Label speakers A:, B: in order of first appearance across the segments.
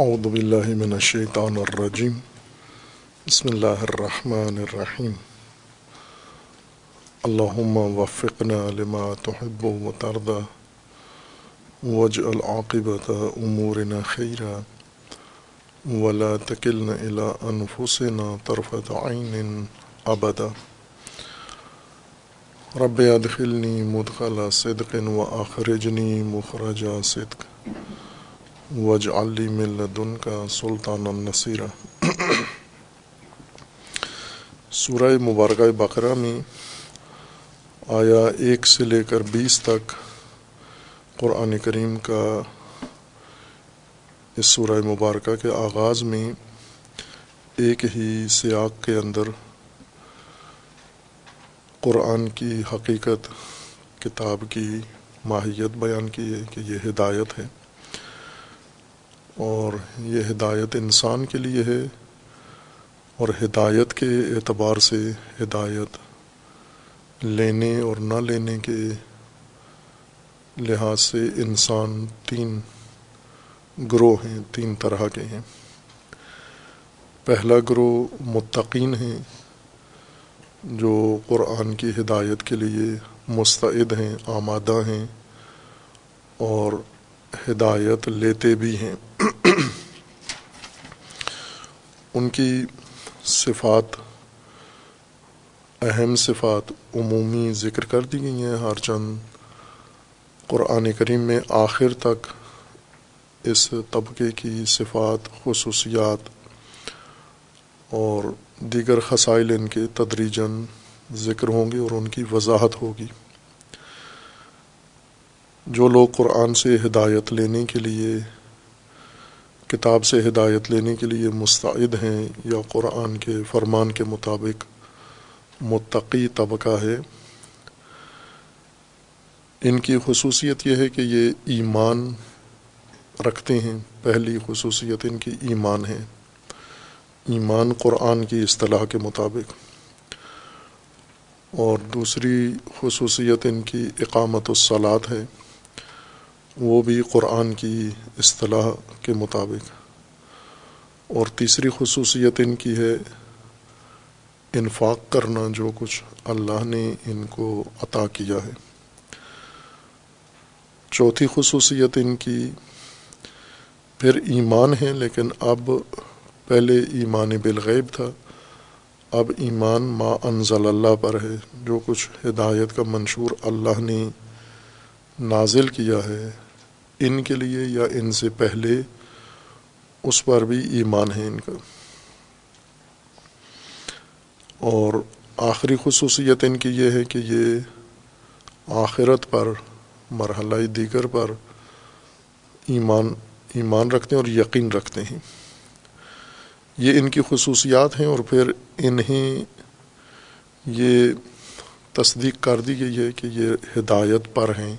A: اعوذ باللہ من الشیطان الرجیم بسم اللہ الرحمن الرحیم اللہم وفقنا لما تحب و ترضى واجعل عاقبت امورنا خیرا ولا تکلنا الى انفسنا طرفت عین ابدا رب ادخلنی مدخل صدق و اخرجنی مخرج صدق. وج علی ملدن کا سلطان النصیرہ سورہ مبارکہ بقرہ میں آیا ایک سے لے کر بیس تک قرآن کریم کا اس سورہ مبارکہ کے آغاز میں ایک ہی سیاق کے اندر قرآن کی حقیقت، کتاب کی ماہیت بیان کی ہے کہ یہ ہدایت ہے۔ اور یہ ہدایت انسان کے لیے ہے اور ہدایت کے اعتبار سے ہدایت لینے اور نہ لینے کے لحاظ سے انسان تین گروہ ہیں، تین طرح کے ہیں۔ پہلا گروہ متقین ہیں جو قرآن کی ہدایت کے لیے مستعد ہیں، آمادہ ہیں اور ہدایت لیتے بھی ہیں۔ ان کی صفات، اہم صفات عمومی ذکر کر دی گئی ہیں ہر چند قرآن کریم میں آخر تک اس طبقے کی صفات، خصوصیات اور دیگر خسائل ان کے تدریجن ذکر ہوں گے اور ان کی وضاحت ہوگی۔ جو لوگ قرآن سے ہدایت لینے کے لیے کتاب سے ہدایت لینے کے لیے مستعد ہیں یا قرآن کے فرمان کے مطابق متقی طبقہ ہے۔ ان کی خصوصیت یہ ہے کہ یہ ایمان رکھتے ہیں۔ پہلی خصوصیت ان کی ایمان ہے۔ ایمان قرآن کی اصطلاح کے مطابق۔ اور دوسری خصوصیت ان کی اقامت الصلاط ہے۔ وہ بھی قرآن کی اصطلاح کے مطابق۔ اور تیسری خصوصیت ان کی ہے، انفاق کرنا جو کچھ اللہ نے ان کو عطا کیا ہے۔ چوتھی خصوصیت ان کی، پھر ایمان ہے، لیکن اب پہلے ایمان بالغیب تھا۔ اب ایمان ما انزل اللہ پر ہے۔ جو کچھ ہدایت کا منشور اللہ نے نازل کیا ہے، ان کے لیے یا ان سے پہلے، اس پر بھی ایمان ہے ان کا۔ اور آخری خصوصیت ان کی یہ ہے کہ یہ آخرت پر، مرحلہ دیگر پر ایمان ایمان رکھتے ہیں اور یقین رکھتے ہیں۔ یہ ان کی خصوصیات ہیں اور پھر انہیں یہ تصدیق کر دی گئی ہے کہ یہ ہدایت پر ہیں۔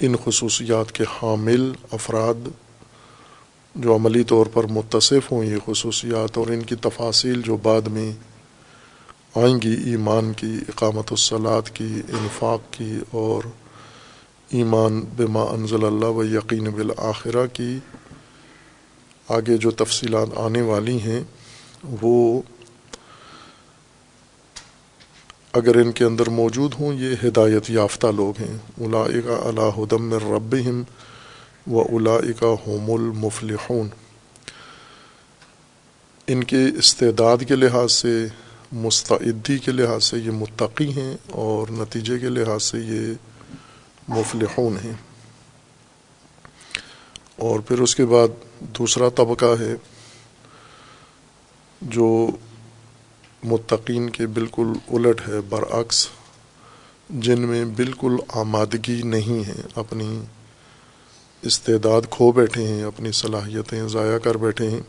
A: ان خصوصیات کے حامل افراد جو عملی طور پر متصف ہوں یہ خصوصیات اور ان کی تفاصیل جو بعد میں آئیں گی، ایمان کی، اقامت الصلاط کی، انفاق کی اور ایمان بما انزل اللہ و یقین بالآخرہ کی آگے جو تفصیلات آنے والی ہیں، وہ اگر ان کے اندر موجود ہوں، یہ ہدایت یافتہ لوگ ہیں۔ اولائکا علی ہدم ربہم و اولائکا ہوم المفلحون۔ ان کے استعداد کے لحاظ سے، مستعدی کے لحاظ سے یہ متقی ہیں اور نتیجے کے لحاظ سے یہ مفلحون ہیں۔ اور پھر اس کے بعد دوسرا طبقہ ہے جو متقین کے بالکل الٹ ہے برعکس، جن میں بالکل آمادگی نہیں ہے، اپنی استعداد کھو بیٹھے ہیں، اپنی صلاحیتیں ضائع کر بیٹھے ہیں۔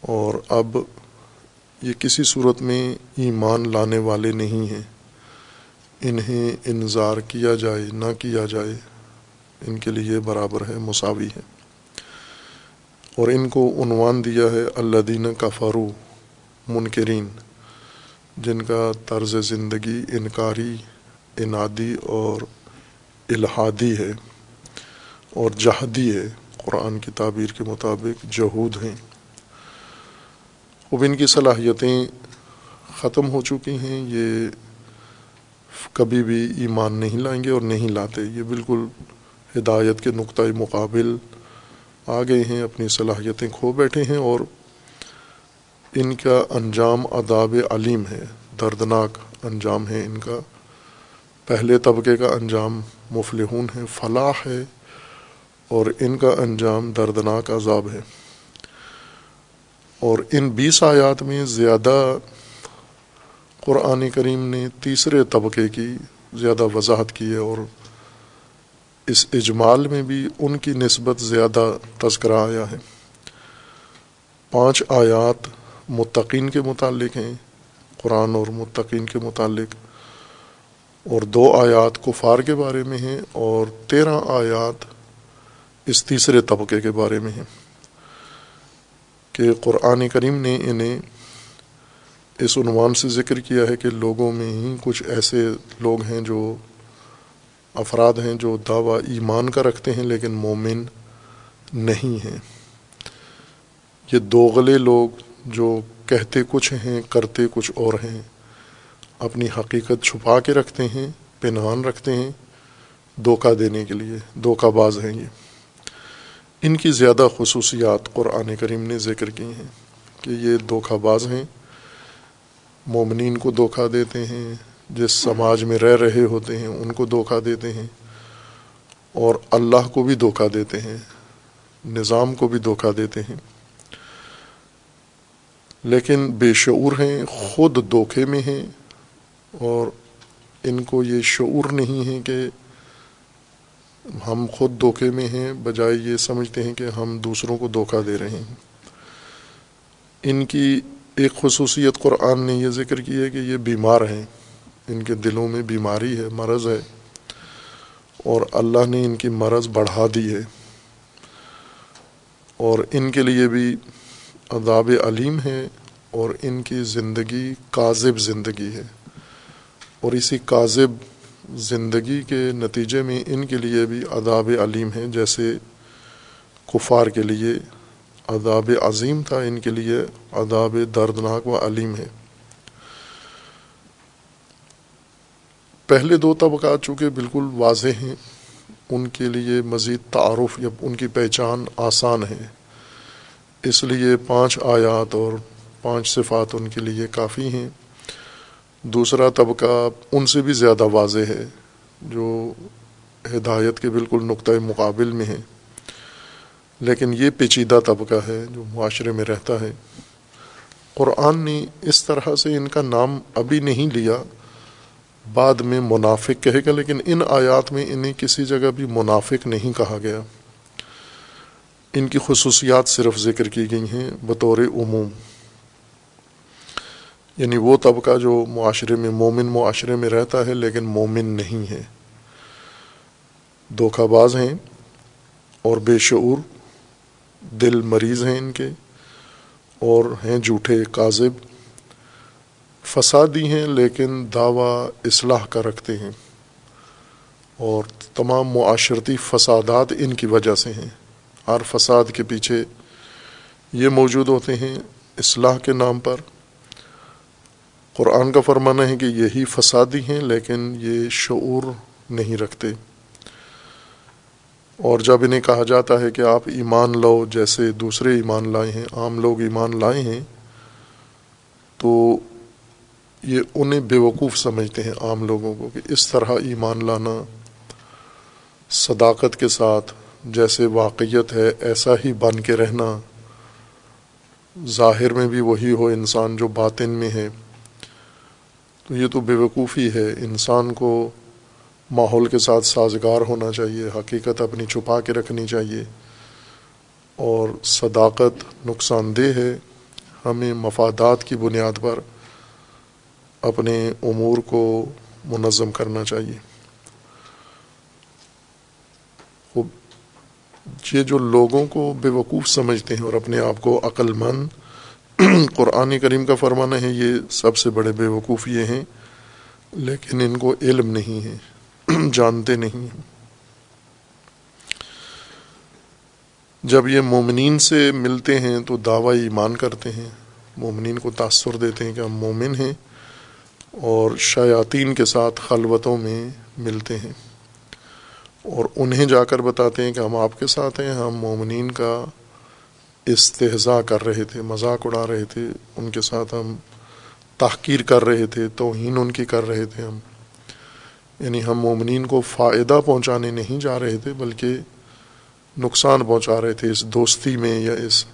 A: اور اب یہ کسی صورت میں ایمان لانے والے نہیں ہیں۔ انہیں انظار کیا جائے، نہ کیا جائے، ان کے لیے برابر ہے، مساوی ہے۔ اور ان کو عنوان دیا ہے اللہ دین کا فرو منکرین، جن کا طرز زندگی انکاری انادی اور الحادی ہے اور جہدی ہے۔ قرآن کی تعبیر کے مطابق جہود ہیں۔ اب ان کی صلاحیتیں ختم ہو چکی ہیں۔ یہ کبھی بھی ایمان نہیں لائیں گے اور نہیں لاتے۔ یہ بالکل ہدایت کے نقطۂ مقابل آ گئے ہیں، اپنی صلاحیتیں کھو بیٹھے ہیں اور ان کا انجام اداب علیم ہے، دردناک انجام ہے ان کا۔ پہلے طبقے کا انجام مفلحون ہے، فلاح ہے، اور ان کا انجام دردناک عذاب ہے۔ اور ان بیس آیات میں زیادہ قرآن کریم نے تیسرے طبقے کی زیادہ وضاحت کی ہے، اور اس اجمال میں بھی ان کی نسبت زیادہ تذکرہ آیا ہے۔ پانچ آیات متقین کے متعلق ہیں، قرآن اور متقین کے متعلق۔ اور دو آیات کفار کے بارے میں ہیں اور تیرہ آیات اس تیسرے طبقے کے بارے میں ہیں۔ کہ قرآن کریم نے انہیں اس عنوان سے ذکر کیا ہے کہ لوگوں میں ہی کچھ ایسے لوگ ہیں جو افراد ہیں جو دعویٰ ایمان کا رکھتے ہیں لیکن مومن نہیں ہیں۔ یہ دوغلے لوگ جو کہتے کچھ ہیں، کرتے کچھ اور ہیں، اپنی حقیقت چھپا کے رکھتے ہیں، پنہان رکھتے ہیں، دھوکہ دینے کے لیے، دھوکہ باز ہیں یہ۔ ان کی زیادہ خصوصیات قرآن کریم نے ذکر کی ہیں کہ یہ دھوکہ باز ہیں۔ مومنین کو دھوکہ دیتے ہیں، جس سماج میں رہ رہے ہوتے ہیں، ان کو دھوکہ دیتے ہیں۔ اور اللہ کو بھی دھوکہ دیتے ہیں، نظام کو بھی دھوکہ دیتے ہیں۔ لیکن بے شعور ہیں، خود دھوکے میں ہیں اور ان کو یہ شعور نہیں ہے کہ ہم خود دھوکے میں ہیں، بجائے یہ سمجھتے ہیں کہ ہم دوسروں کو دھوکہ دے رہے ہیں۔ ان کی ایک خصوصیت قرآن نے یہ ذکر کی ہے کہ یہ بیمار ہیں۔ ان کے دلوں میں بیماری ہے، مرض ہے اور اللہ نے ان کی مرض بڑھا دی ہے۔ اور ان کے لیے بھی عذاب علیم ہے اور ان کی زندگی کاذب زندگی ہے۔ اور اسی کاذب زندگی کے نتیجے میں ان کے لیے بھی عذاب علیم ہے، جیسے کفار کے لیے عذاب عظیم تھا، ان کے لیے عذاب دردناک و علیم ہے۔ پہلے دو طبقات چونکہ بالکل واضح ہیں، ان کے لیے مزید تعارف یا ان کی پہچان آسان ہے۔ اس لیے پانچ آیات اور پانچ صفات ان کے لیے کافی ہیں۔ دوسرا طبقہ ان سے بھی زیادہ واضح ہے، جو ہدایت کے بالکل نقطۂ مقابل میں ہیں لیکن یہ پیچیدہ طبقہ ہے جو معاشرے میں رہتا ہے۔ قرآن نے اس طرح سے ان کا نام ابھی نہیں لیا۔ بعد میں منافق کہے گا، لیکن ان آیات میں انہیں کسی جگہ بھی منافق نہیں کہا گیا۔ ان کی خصوصیات صرف ذکر کی گئی ہیں بطور عموم۔ یعنی وہ طبقہ جو معاشرے میں مومن معاشرے میں رہتا ہے لیکن مومن نہیں ہے۔ دھوکہ باز ہیں اور بے شعور، دل مریض ہیں ان کے، اور ہیں جھوٹے کاذب فسادی ہیں لیکن دعویٰ اصلاح کا رکھتے ہیں۔ اور تمام معاشرتی فسادات ان کی وجہ سے ہیں۔ ہر فساد کے پیچھے یہ موجود ہوتے ہیں اصلاح کے نام پر۔ قرآن کا فرمانا ہے کہ یہی فسادی ہیں لیکن یہ شعور نہیں رکھتے۔ اور جب انہیں کہا جاتا ہے کہ آپ ایمان لو جیسے دوسرے ایمان لائے ہیں، عام لوگ ایمان لائے ہیں، تو یہ انہیں بے وقوف سمجھتے ہیں عام لوگوں کو کہ اس طرح ایمان لانا صداقت کے ساتھ جیسے واقعیت ہے، ایسا ہی بن کے رہنا۔ ظاہر میں بھی وہی ہو انسان جو باطن میں ہے۔ تو یہ تو بے وقوفی ہے۔ انسان کو ماحول کے ساتھ سازگار ہونا چاہیے، حقیقت اپنی چھپا کے رکھنی چاہیے۔ اور صداقت نقصان دہ ہے۔ ہمیں مفادات کی بنیاد پر اپنے امور کو منظم کرنا چاہیے۔ یہ جو لوگوں کو بے وقوف سمجھتے ہیں اور اپنے آپ کو عقل مند قرآن کریم کا فرمانا ہے، یہ سب سے بڑے بے وقوف یہ ہیں، لیکن ان کو علم نہیں ہے، جانتے نہیں جب یہ مومنین سے ملتے ہیں تو دعوی ایمان کرتے ہیں۔ مومنین کو تاثر دیتے ہیں کہ ہم مومن ہیں اور شیاطین کے ساتھ خلوتوں میں ملتے ہیں۔ اور انہیں جا کر بتاتے ہیں کہ ہم آپ کے ساتھ ہیں، ہم مومنین کا استحضاء کر رہے تھے، مذاق اڑا رہے تھے، ان کے ساتھ ہم تحقیر کر رہے تھے، توہین ان کی کر رہے تھے ہم۔ یعنی ہم مومنین کو فائدہ پہنچانے نہیں جا رہے تھے، بلکہ نقصان پہنچا رہے تھے اس دوستی میں یا اس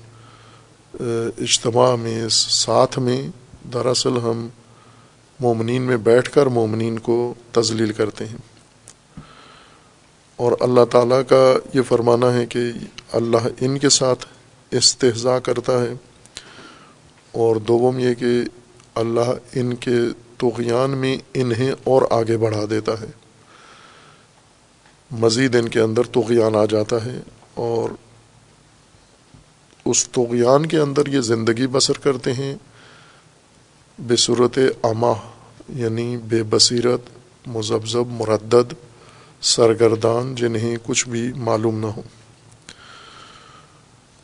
A: اجتماع میں، اس ساتھ میں۔ دراصل ہم مومنین میں بیٹھ کر مومنین کو تزلیل کرتے ہیں۔ اور اللہ تعالیٰ کا یہ فرمانا ہے کہ اللہ ان کے ساتھ استحضاء کرتا ہے اور دوم یہ کہ اللہ ان کے توغیان میں انہیں اور آگے بڑھا دیتا ہے۔ مزید ان کے اندر توغیان آ جاتا ہے اور اس توغیان کے اندر یہ زندگی بسر کرتے ہیں بے صورت اماں یعنی بے بصیرت، مذبذب، مردد سرگردان جنہیں کچھ بھی معلوم نہ ہو۔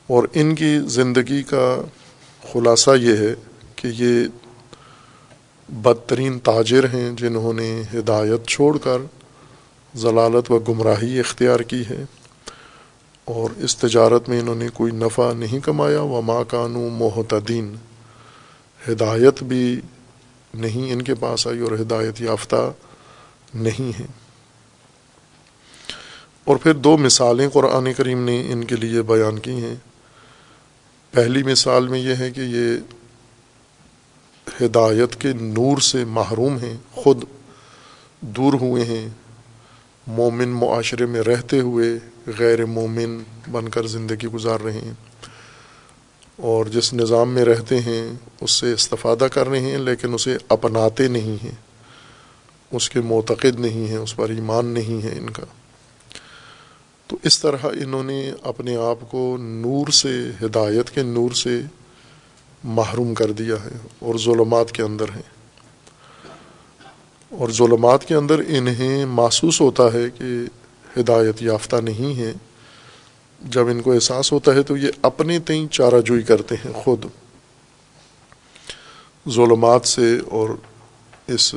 A: اور ان کی زندگی کا خلاصہ یہ ہے کہ یہ بدترین تاجر ہیں جنہوں نے ہدایت چھوڑ کر ضلالت و گمراہی اختیار کی ہے اور اس تجارت میں انہوں نے کوئی نفع نہیں کمایا و ماں کانو محتدین ہدایت بھی نہیں ان کے پاس آئی اور ہدایت یافتہ نہیں ہے اور پھر دو مثالیں قرآن کریم نے ان کے لیے بیان کی ہیں۔ پہلی مثال میں یہ ہے کہ یہ ہدایت کے نور سے محروم ہیں، خود دور ہوئے ہیں، مومن معاشرے میں رہتے ہوئے غیر مومن بن کر زندگی گزار رہے ہیں۔ اور جس نظام میں رہتے ہیں، اس سے استفادہ کر رہے ہیں، لیکن اسے اپناتے نہیں ہیں۔ اس کے معتقد نہیں ہیں، اس پر ایمان نہیں ہے ان کا۔ تو اس طرح انہوں نے اپنے آپ کو نور سے، ہدایت کے نور سے محروم کر دیا ہے اور ظلمات کے اندر ہیں۔ اور ظلمات کے اندر انہیں محسوس ہوتا ہے کہ ہدایت یافتہ نہیں ہے جب ان کو احساس ہوتا ہے تو یہ اپنے تئیں چارہ جوئی کرتے ہیں خود۔ ظلمات سے اور اس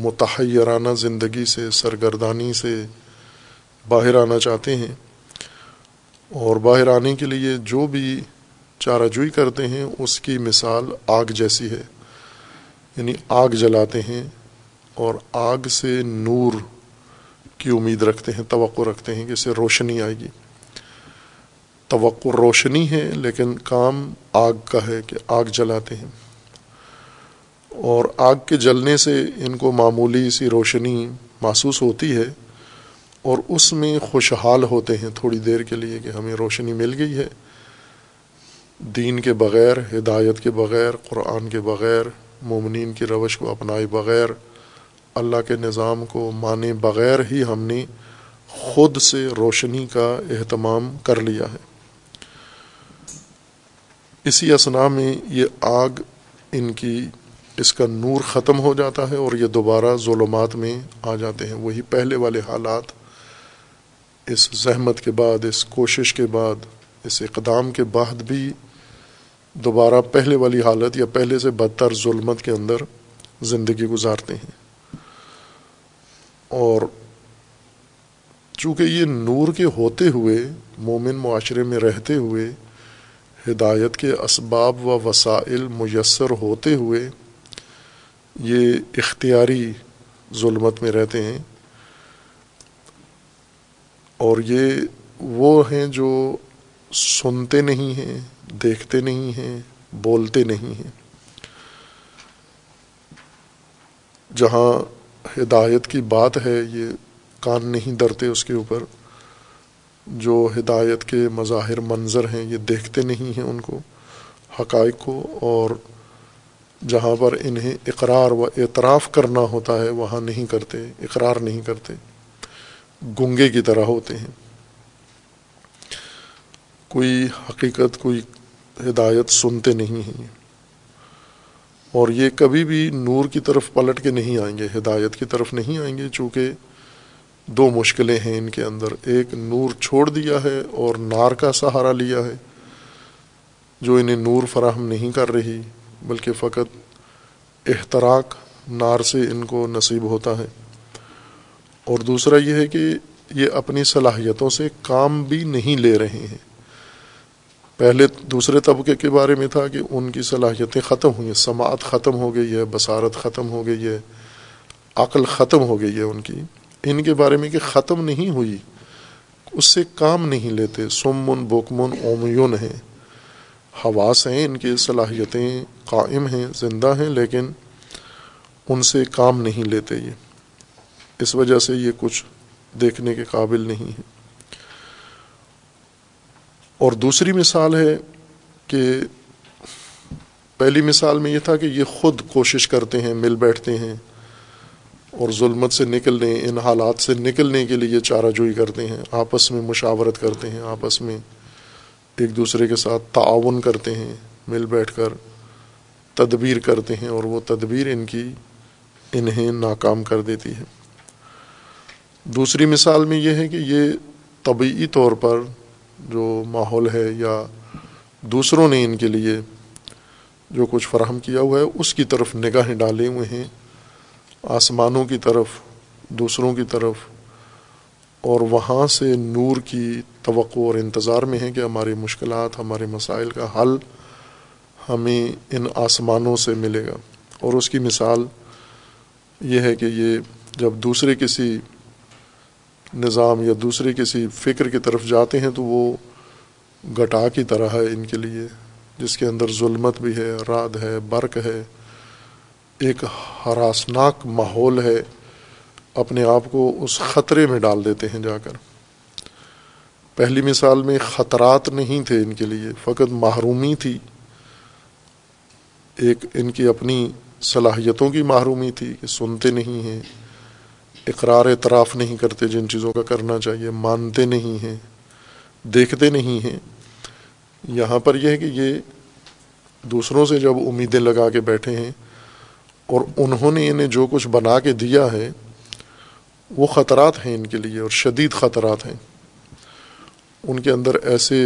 A: متحرانہ زندگی سے، سرگردانی سے باہر آنا چاہتے ہیں اور باہر آنے کے لیے جو بھی چارہ جوئی کرتے ہیں، اس کی مثال آگ جیسی ہے۔ یعنی آگ جلاتے ہیں اور آگ سے نور کی امید رکھتے ہیں، توقع رکھتے ہیں کہ اسے روشنی آئے گی۔ توقع روشنی ہے، لیکن کام آگ کا ہے کہ آگ جلاتے ہیں۔ اور آگ کے جلنے سے ان کو معمولی سی روشنی محسوس ہوتی ہے۔ اور اس میں خوشحال ہوتے ہیں تھوڑی دیر کے لیے کہ ہمیں روشنی مل گئی ہے۔ دین کے بغیر، ہدایت کے بغیر، قرآن کے بغیر، مومنین کی روش کو اپنائے بغیر، اللہ کے نظام کو مانے بغیر ہی ہم نے خود سے روشنی کا اہتمام کر لیا ہے۔ اسی اسنا میں یہ آگ ان کی، اس کا نور ختم ہو جاتا ہے اور یہ دوبارہ ظلمات میں آ جاتے ہیں۔ وہی پہلے والے حالات اس زحمت کے بعد، اس کوشش کے بعد، اس اقدام کے بعد بھی دوبارہ پہلے والی حالت یا پہلے سے بدتر ظلمت کے اندر زندگی گزارتے ہیں۔ اور چونکہ یہ نور کے ہوتے ہوئے، مومن معاشرے میں رہتے ہوئے، ہدایت کے اسباب و وسائل میسر ہوتے ہوئے، یہ اختیاری ظلمت میں رہتے ہیں۔ اور یہ وہ ہیں جو سنتے نہیں ہیں، دیکھتے نہیں ہیں، بولتے نہیں ہیں۔ جہاں ہدایت کی بات ہے، یہ کان نہیں درتے اس کے اوپر۔ جو ہدایت کے مظاہر منظر ہیں، یہ دیکھتے نہیں ہیں ان کو، حقائق کو۔ اور جہاں پر انہیں اقرار و اعتراف کرنا ہوتا ہے، وہاں نہیں کرتے، اقرار نہیں کرتے۔ گنگے کی طرح ہوتے ہیں۔ کوئی حقیقت، کوئی ہدایت سنتے نہیں ہیں۔ اور یہ کبھی بھی نور کی طرف پلٹ کے نہیں آئیں گے، ہدایت کی طرف نہیں آئیں گے، چونکہ دو مشکلیں ہیں ان کے اندر۔ ایک نور چھوڑ دیا ہے اور نار کا سہارا لیا ہے، جو انہیں نور فراہم نہیں کر رہی، بلکہ فقط احتراک نار سے ان کو نصیب ہوتا ہے۔ اور دوسرا یہ ہے کہ یہ اپنی صلاحیتوں سے کام بھی نہیں لے رہے ہیں۔ پہلے دوسرے طبقے کے بارے میں تھا کہ ان کی صلاحیتیں ختم ہوئی ہیں سماعت ختم ہو گئی ہے، بصارت ختم ہو گئی ہے، عقل ختم ہو گئی ہے ان کی۔ ان کے بارے میں کہ ختم نہیں ہوئی، اس سے کام نہیں لیتے۔ سمن بوکمن اومیون ہیں۔ حواس ہیں، ان کی صلاحیتیں قائم ہیں، زندہ ہیں، لیکن ان سے کام نہیں لیتے یہ۔ اس وجہ سے یہ کچھ دیکھنے کے قابل نہیں ہے۔ اور دوسری مثال ہے کہ پہلی مثال میں یہ تھا کہ یہ خود کوشش کرتے ہیں، مل بیٹھتے ہیں اور ظلمت سے نکلنے، ان حالات سے نکلنے کے لیے چارہ جوئی کرتے ہیں، آپس میں مشاورت کرتے ہیں، آپس میں ایک دوسرے کے ساتھ تعاون کرتے ہیں، مل بیٹھ کر تدبیر کرتے ہیں اور وہ تدبیر ان کی، انہیں ناکام کر دیتی ہے۔ دوسری مثال میں یہ ہے کہ یہ طبعی طور پر جو ماحول ہے یا دوسروں نے ان کے لیے جو کچھ فراہم کیا ہوا ہے، اس کی طرف نگاہیں ڈالے ہوئے ہیں، آسمانوں کی طرف، دوسروں کی طرف، اور وہاں سے نور کی توقع اور انتظار میں ہے کہ ہماری مشکلات، ہمارے مسائل کا حل ہمیں ان آسمانوں سے ملے گا۔ اور اس کی مثال یہ ہے کہ یہ جب دوسرے کسی نظام یا دوسرے کسی فکر کی طرف جاتے ہیں تو وہ گٹا کی طرح ہے ان کے لیے، جس کے اندر ظلمت بھی ہے راد ہے برق ہے، ایک ہراسناک ماحول ہے، اپنے آپ کو اس خطرے میں ڈال دیتے ہیں جا کر۔ پہلی مثال میں خطرات نہیں تھے ان کے لیے، فقط محرومی تھی۔ ایک ان کی اپنی صلاحیتوں کی محرومی تھی کہ سنتے نہیں ہیں اقرار اعتراف نہیں کرتے جن چیزوں کا کرنا چاہیے، مانتے نہیں ہیں، دیکھتے نہیں ہیں۔ یہاں پر یہ ہے کہ یہ دوسروں سے جب امیدیں لگا کے بیٹھے ہیں اور انہوں نے انہیں جو کچھ بنا کے دیا ہے، وہ خطرات ہیں ان کے لیے اور شدید خطرات ہیں۔ ان کے اندر ایسے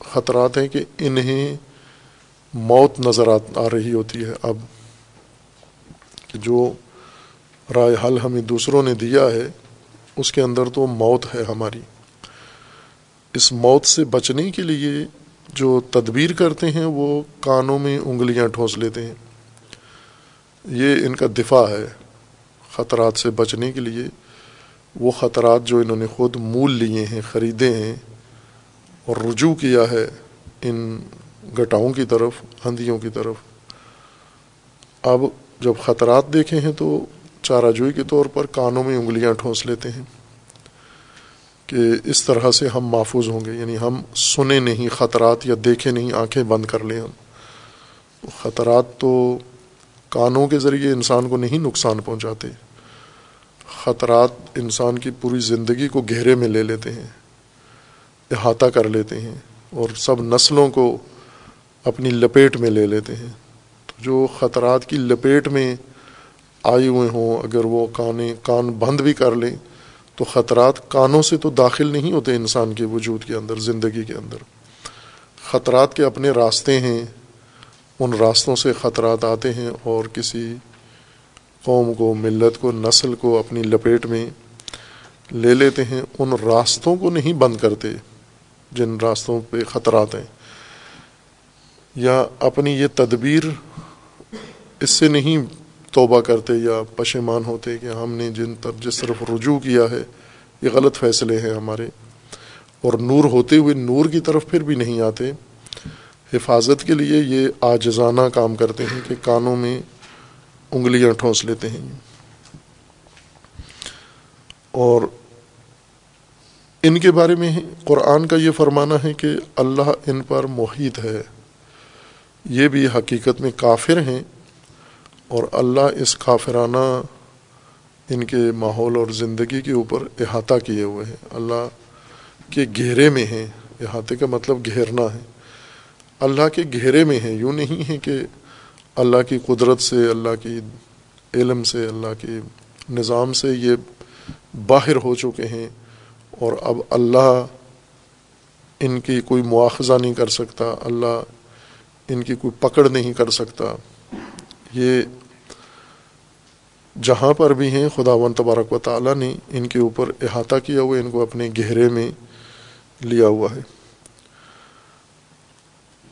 A: خطرات ہیں کہ انہیں موت نظر آ رہی ہوتی ہے اب، کہ جو رائے حل ہمیں دوسروں نے دیا ہے، اس کے اندر تو موت ہے ہماری۔ اس موت سے بچنے کے لیے جو تدبیر کرتے ہیں، وہ کانوں میں انگلیاں ٹھونس لیتے ہیں۔ یہ ان کا دفاع ہے خطرات سے بچنے کے لیے۔ وہ خطرات جو انہوں نے خود مول لیے ہیں، خریدے ہیں اور رجوع کیا ہے ان گٹاؤں کی طرف، ہندیوں کی طرف۔ اب جب خطرات دیکھے ہیں تو چارہ جوئی کے طور پر کانوں میں انگلیاں ٹھونس لیتے ہیں کہ اس طرح سے ہم محفوظ ہوں گے یعنی ہم سنے نہیں، خطرات یا دیکھے نہیں، آنکھیں بند کر لیں ہم۔ خطرات تو کانوں کے ذریعے انسان کو نہیں نقصان پہنچاتے، خطرات انسان کی پوری زندگی کو گہرے میں لے لیتے ہیں، احاطہ کر لیتے ہیں اور سب نسلوں کو اپنی لپیٹ میں لے لیتے ہیں۔ تو جو خطرات کی لپیٹ میں آئے ہوئے ہوں، اگر وہ کانے، کان بند بھی کر لیں، تو خطرات کانوں سے تو داخل نہیں ہوتے انسان کے وجود کے اندر، زندگی کے اندر۔ خطرات کے اپنے راستے ہیں، ان راستوں سے خطرات آتے ہیں اور کسی قوم کو، ملت کو، نسل کو اپنی لپیٹ میں لے لیتے ہیں، ان راستوں کو نہیں بند کرتے جن راستوں پہ خطرات ہیں۔ یا اپنی یہ تدبیر اس سے نہیں توبہ کرتے یا پشیمان ہوتے کہ ہم نے جن تر جس طرف رجوع کیا ہے، یہ غلط فیصلے ہیں ہمارے۔ اور نور ہوتے ہوئے نور کی طرف پھر بھی نہیں آتے۔ حفاظت کے لیے یہ آجزانہ کام کرتے ہیں کہ کانوں میں انگلیاں ٹھونس لیتے ہیں۔ اور ان کے بارے میں قرآن کا یہ فرمانا ہے کہ اللہ ان پر محیط ہے۔ یہ بھی حقیقت میں کافر ہیں۔ اور اللہ اس کافرانہ ان کے ماحول اور زندگی کے اوپر احاطہ کیے ہوئے ہیں۔ اللہ کے گھیرے میں ہیں۔ احاطے کا مطلب گھیرنا ہے۔ اللہ کے گھیرے میں ہیں۔ یوں نہیں ہے کہ اللہ کی قدرت سے، اللہ کی علم سے، اللہ کے نظام سے یہ باہر ہو چکے ہیں اور اب اللہ ان کی کوئی مواخذہ نہیں کر سکتا۔ اللہ ان کی کوئی پکڑ نہیں کر سکتا۔ یہ جہاں پر بھی ہیں خدا و تبارک و تعالیٰ نے ان کے اوپر احاطہ کیا ہوا، ان کو اپنے گہرے میں لیا ہوا ہے۔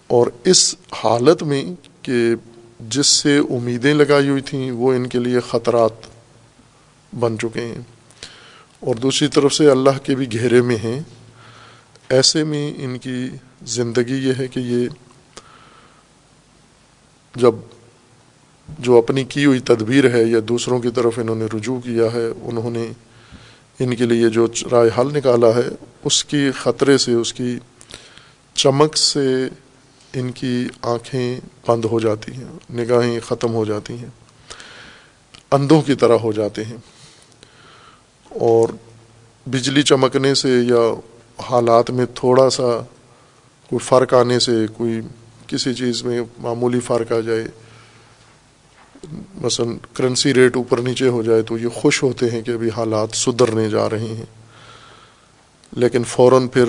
A: اور اس حالت میں کہ جس سے امیدیں لگائی ہوئی تھیں، وہ ان کے لیے خطرات بن چکے ہیں۔ اور دوسری طرف سے اللہ کے بھی گھیرے میں ہیں۔ ایسے میں ان کی زندگی یہ ہے کہ یہ جب جو اپنی کی ہوئی تدبیر ہے یا دوسروں کی طرف انہوں نے رجوع کیا ہے، انہوں نے ان کے لیے جو رائے حل نکالا ہے، اس کی خطرے سے، اس کی چمک سے ان کی آنکھیں بند ہو جاتی ہیں، نگاہیں ختم ہو جاتی ہیں، اندھوں کی طرح ہو جاتے ہیں۔ اور بجلی چمکنے سے یا حالات میں تھوڑا سا کوئی فرق آنے سے، کوئی کسی چیز میں معمولی فرق آ جائے مثلا کرنسی ریٹ اوپر نیچے ہو جائے تو یہ خوش ہوتے ہیں کہ ابھی حالات سدھرنے جا رہے ہیں۔ لیکن فوراً پھر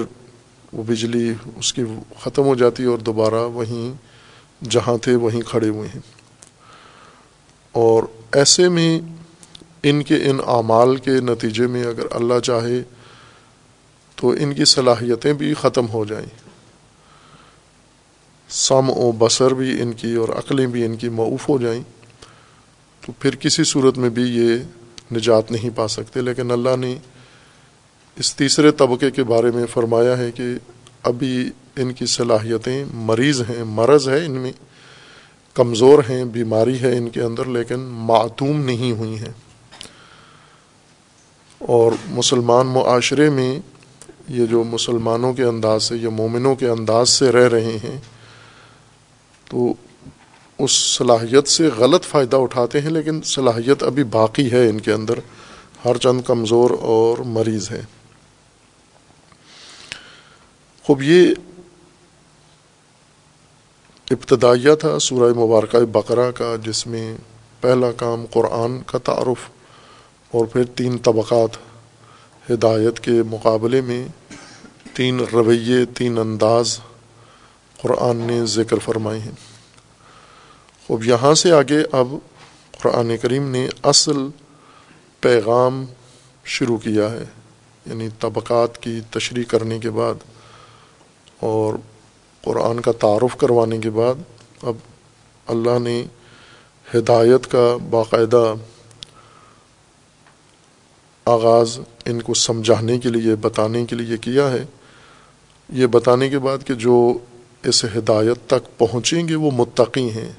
A: وہ بجلی اس کی ختم ہو جاتی ہے اور دوبارہ وہیں جہاں تھے وہیں کھڑے ہوئے ہیں۔ اور ایسے میں ان کے ان اعمال کے نتیجے میں اگر اللہ چاہے تو ان کی صلاحیتیں بھی ختم ہو جائیں۔ سم و بصر بھی ان کی اور عقلیں بھی ان کی معوف ہو جائیں۔ تو پھر کسی صورت میں بھی یہ نجات نہیں پا سکتے، لیکن اللہ نے اس تیسرے طبقے کے بارے میں فرمایا ہے کہ ابھی ان کی صلاحیتیں مریض ہیں، مرض ہے ان میں، کمزور ہیں، بیماری ہے ان کے اندر، لیکن معتوم نہیں ہوئی ہیں۔ اور مسلمان معاشرے میں یہ جو مسلمانوں کے انداز سے یا مومنوں کے انداز سے رہ رہے ہیں، تو اس صلاحیت سے غلط فائدہ اٹھاتے ہیں، لیکن صلاحیت ابھی باقی ہے ان کے اندر۔ ہر چند کمزور اور مریض ہے خوب، یہ ابتدائیہ تھا سورہ مبارکہ بقرہ کا، جس میں پہلا کام قرآن کا تعارف اور پھر تین طبقات ہدایت کے مقابلے میں تین رویے، تین انداز قرآن نے ذکر فرمائے ہیں۔ اب یہاں سے آگے اب قرآن کریم نے اصل پیغام شروع کیا ہے یعنی طبقات کی تشریح کرنے کے بعد اور قرآن کا تعارف کروانے کے بعد اب اللہ نے ہدایت کا باقاعدہ آغاز ان کو سمجھانے کے لیے، بتانے کے لیے کیا ہے۔ یہ بتانے کے بعد کہ جو اس ہدایت تک پہنچیں گے وہ متقی ہیں۔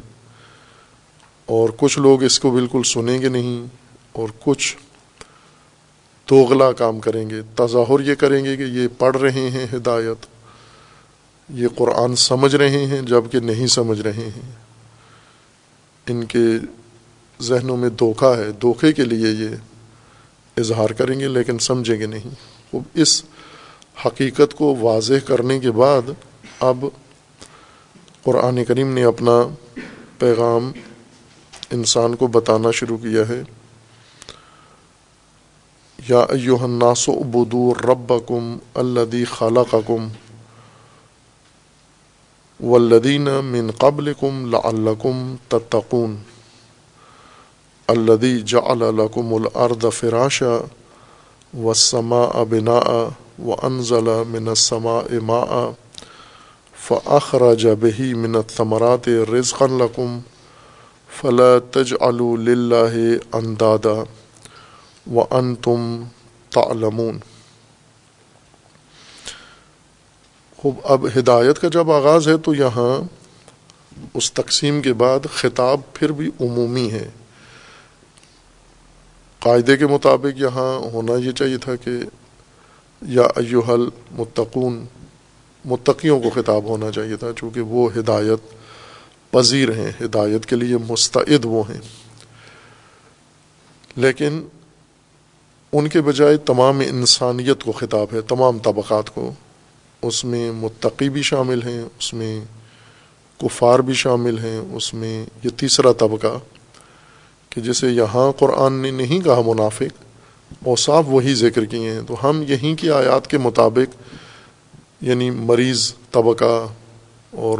A: اور کچھ لوگ اس کو بالکل سنیں گے نہیں اور کچھ دوغلا کام کریں گے، تظاہر یہ کریں گے کہ یہ پڑھ رہے ہیں ہدایت، یہ قرآن سمجھ رہے ہیں جبکہ نہیں سمجھ رہے ہیں۔ ان کے ذہنوں میں دھوکہ ہے، دھوکے کے لیے یہ اظہار کریں گے لیکن سمجھیں گے نہیں۔ وہ اس حقیقت کو واضح کرنے کے بعد اب قرآن کریم نے اپنا پیغام انسان کو بتانا شروع کیا ہے۔ یا ایوہ الناس عبدو ربکم الذی خلقکم والذین من قبلکم لعلکم تتقون۔ الذي جعل لكم الارض فراشا والسماء بناء وانزل من السماء ماء فاخرج به من الثمرات رزقا لكم فلا تج اللہ اندادا و ان تم تعلمون۔ خوب، اب ہدایت کا جب آغاز ہے تو یہاں اس تقسیم کے بعد خطاب پھر بھی عمومی ہے۔ قاعدے کے مطابق یہاں ہونا یہ چاہیے تھا کہ یا ایوہل متقون، متقیوں کو خطاب ہونا چاہیے تھا، چونکہ وہ ہدایت پذیر ہیں، ہدایت کے لیے مستعد وہ ہیں۔ لیکن ان کے بجائے تمام انسانیت کو خطاب ہے، تمام طبقات کو۔ اس میں متقی بھی شامل ہیں، اس میں کفار بھی شامل ہیں، اس میں یہ تیسرا طبقہ کہ جسے یہاں قرآن نے نہیں کہا منافق اوصاف وہی ذکر کیے ہیں۔ تو ہم یہیں کی آیات کے مطابق یعنی مریض طبقہ اور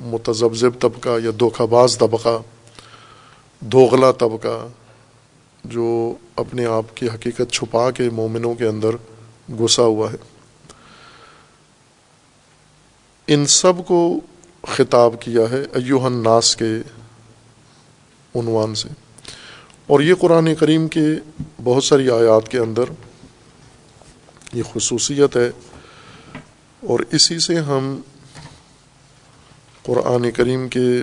A: متذبذب طبقہ یا دھوکہ باز طبقہ، دوغلا طبقہ جو اپنے آپ کی حقیقت چھپا کے مومنوں کے اندر گھسا ہوا ہے۔ ان سب کو خطاب کیا ہے ایوہ الناس کے عنوان سے۔ اور یہ قرآن کریم کے بہت ساری آیات کے اندر یہ خصوصیت ہے۔ اور اسی سے ہم قرآن کریم کے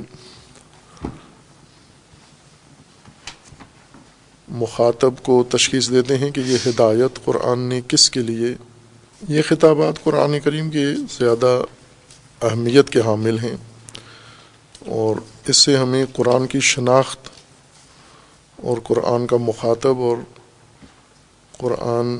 A: مخاطب کو تشخیص دیتے ہیں کہ یہ ہدایت قرآن نے کس کے لیے، یہ خطابات قرآن کریم کے زیادہ اہمیت کے حامل ہیں اور اس سے ہمیں قرآن کی شناخت اور قرآن کا مخاطب اور قرآن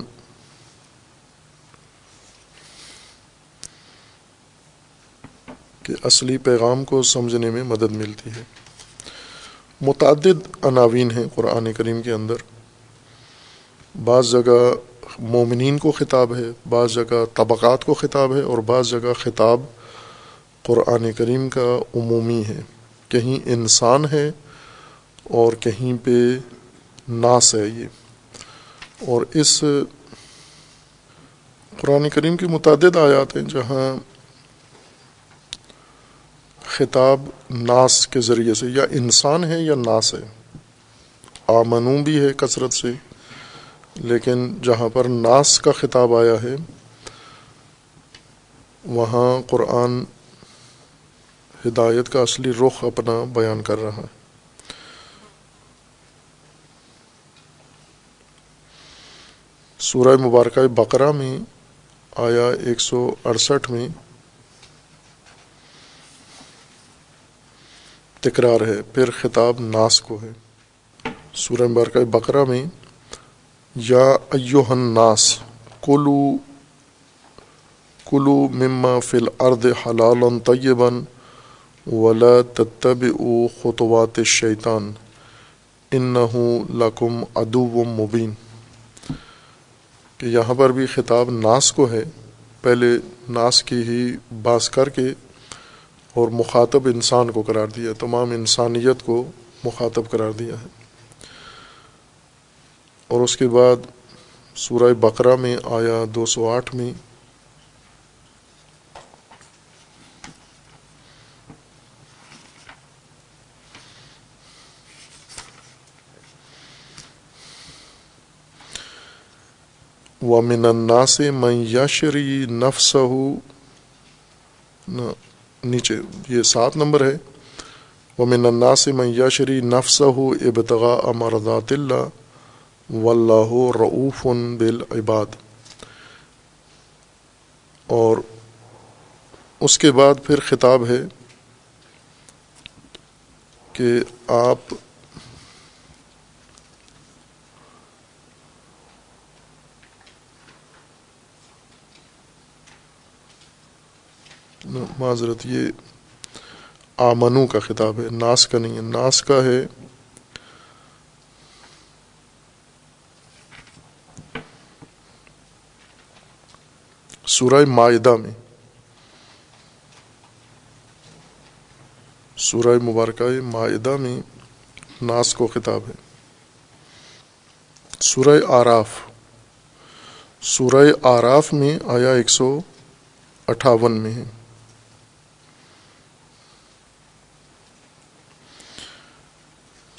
A: کے اصلی پیغام کو سمجھنے میں مدد ملتی ہے۔ متعدد عناوین ہیں قرآن کریم کے اندر۔ بعض جگہ مومنین کو خطاب ہے، بعض جگہ طبقات کو خطاب ہے اور بعض جگہ خطاب قرآن کریم کا عمومی ہے۔ کہیں انسان ہے اور کہیں پہ ناس ہے یہ۔ اور اس قرآن کریم کی متعدد آیات ہیں جہاں خطاب ناس کے ذریعے سے، یا انسان ہے یا ناس ہے۔ آمنو بھی ہے کثرت سے، لیکن جہاں پر ناس کا خطاب آیا ہے، وہاں قرآن ہدایت کا اصلی رخ اپنا بیان کر رہا ہے۔ سورہ مبارکہ بقرہ میں آیا ایک سو اڑسٹھ میں تکرار ہے، پھر خطاب ناس کو ہے۔ سورہ مبارکہ بقرہ میں، یا ایوہ الناس کلو کلو مما فی الارض حلالا طیبا ولا تتبعوا خطوات الشیطان، انہو لکم عدو مبین۔ کہ یہاں پر بھی خطاب ناس کو ہے۔ پہلے ناس کی ہی باس کر کے اور مخاطب انسان کو قرار دیا تمام انسانیت کو مخاطب قرار دیا ہے۔ اور اس کے بعد سورہ بقرہ میں آیا دو سو آٹھ میں ومن الناس من یشری نفس نیچے یہ سات نمبر ہے۔ ومن الناس من یشری نفس ابتغاء مرضات اللہ واللہ رؤوف بالعباد۔ اور اس کے بعد پھر خطاب ہے کہ آپ معذرت یہ آمنو کا خطاب ہے، ناس کا نہیں ہے، ناس کا ہے۔ سورہ معدہ میں، سورہ مبارکہ معدہ میں ناس کو خطاب ہے۔ سورہ آراف سورہ آراف میں آیا ایک سو اٹھاون میں ہے۔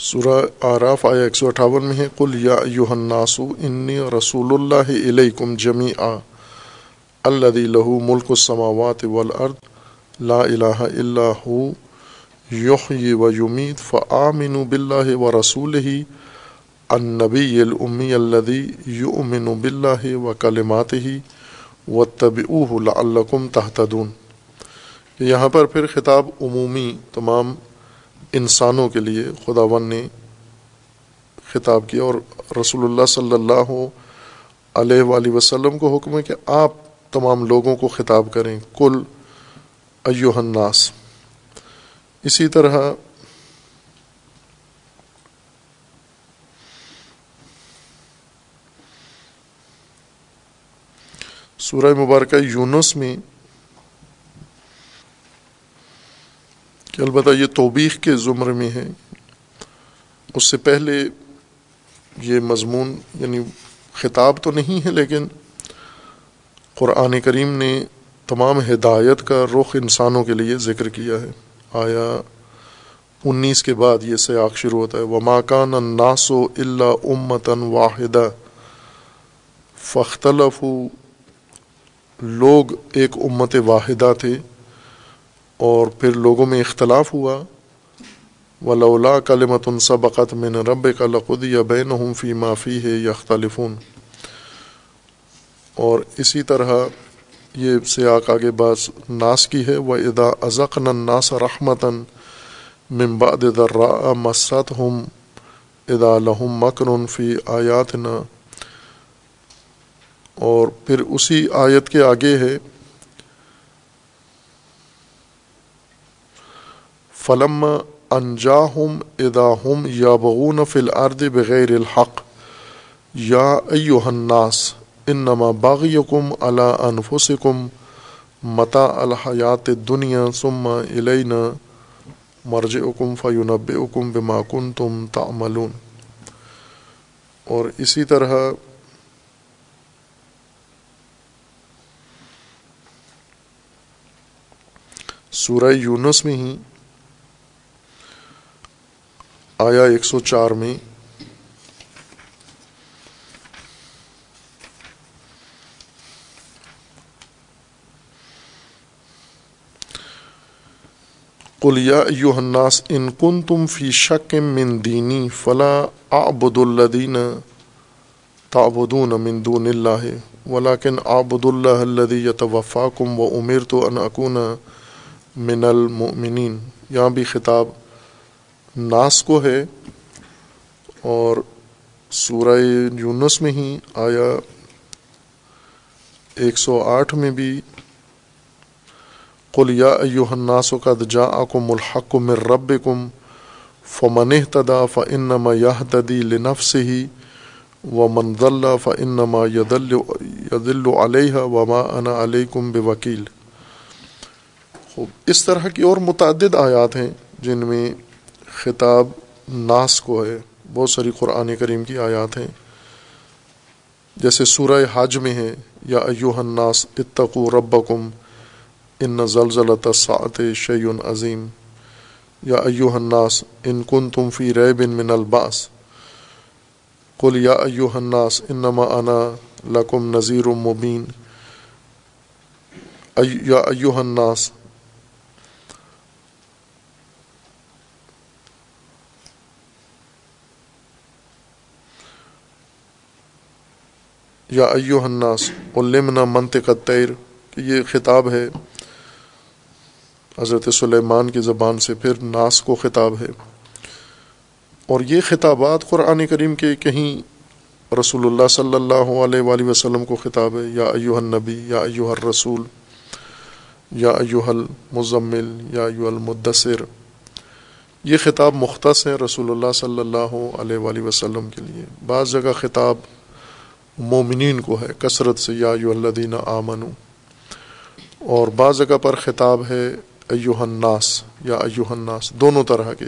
A: سورہ آراف آیا ایک سو اٹھاون میں ہے، قل یا ایوہ انی رسول اللہ علیکم جمیعا الذي له ملک السماوات والارض، لا الہ الا ہو، یحیی و یمیت، فآمنوا باللہ و رسولہ، النبی الامی الذي یؤمن باللہ و کلماتہ، واتبعوه لعلکم تہتدون یہاں پر پھر خطاب عمومی تمام انسانوں کے لیے خداون نے خطاب کیا اور رسول اللہ صلی اللہ علیہ وآلہ وسلم کو حکم ہے کہ آپ تمام لوگوں کو خطاب کریں کل ایوہ الناس۔ اسی طرح سورہ مبارکہ یونس میں کہ البتہ یہ توبیخ کے زمر میں ہے۔ اس سے پہلے یہ مضمون یعنی خطاب تو نہیں ہے، لیکن قرآن کریم نے تمام ہدایت کا رخ انسانوں کے لیے ذکر کیا ہے۔ آیا انیس کے بعد یہ سیاق شروع ہوتا ہے وہ ماکان ناسو اللہ امتن واحدہ فختلف لوگ ایک امت واحدہ تھے۔ اور پھر لوگوں میں اختلاف ہوا۔ ولولا کلمت سبقت من رب کا لقد یا بین فی معافی ہے یختلفون اور اسی طرح یہ سیاق آگے باز ناس کی ہے۔ وہ ادا ازقن ناس رحمتاً ممباد درا مست ہم ادا لہم مکن فی آیات نا اور پھر اسی آیت کے آگے ہے۔ فلم انجا ہم ادا ہم یا بغون فل ارد بغیر الحق، یا ایو الناس، انما باغیکم علی انفسکم متا الحیات دنیا ثم الینا مرجعکم فینبئکم بما کنتم تعملون۔ اور اسی طرح سورہ یونس میں ہی آیا ایک سو چار میں؟ قلیا الناس ان کن تم فی شک من دینی فلا آبد الدین تعبدون من دون اللہ ولاکن آبد اللہ الدی یتوفاکم و امیر تو ان اکون من المؤمنین۔ یہاں بھی خطاب ناس کو ہے اور سورہ یونس میں ہی آیا ایک سو آٹھ میں بھی قل یا ایوہ الناس قد جاءکم الحق من ربکم فمن اهتدى فانما يهتدي لنفسه ومن ضل فانما يضل يضل عليها وما انا عليكم بوکیل۔ خوب، اس طرح کی اور متعدد آیات ہیں جن میں خطاب ناس کو ہے۔ بہت ساری قرآن کریم کی آیات ہیں۔ جیسے سورہ حج میں ہے، یا ایوہ الناس اتقو ربکم ان زلزلۃ سعت شعیون عظیم۔ یا ایوہ الناس ان کن تم فی ریب من الباس۔ قل یا ایوہ الناس انما انا لکم نذیر مبین۔ یا ایوہ الناس یا ایو الناس علمنا منطق تیر کہ یہ خطاب ہے حضرت سلیمان کی زبان سے، پھر ناس کو خطاب ہے۔ اور یہ خطابات قرآن کریم کے کہیں رسول اللہ صلی اللہ علیہ وآلہ وسلم کو خطاب ہے۔ یا ایوہ النبی، یا ایوہ الرسول، یا ایوہ المزمل، یا ایوہ المدثر۔ یہ خطاب مختص ہے رسول اللہ صلی اللہ علیہ وآلہ وسلم کے لیے۔ بعض جگہ خطاب مومنین کو ہے، کثرت سے، یا ایو الدین آمنو اور بعض جگہ پر خطاب ہے، ایوہ الناس، یا ایوہ الناس، دونوں طرح کے۔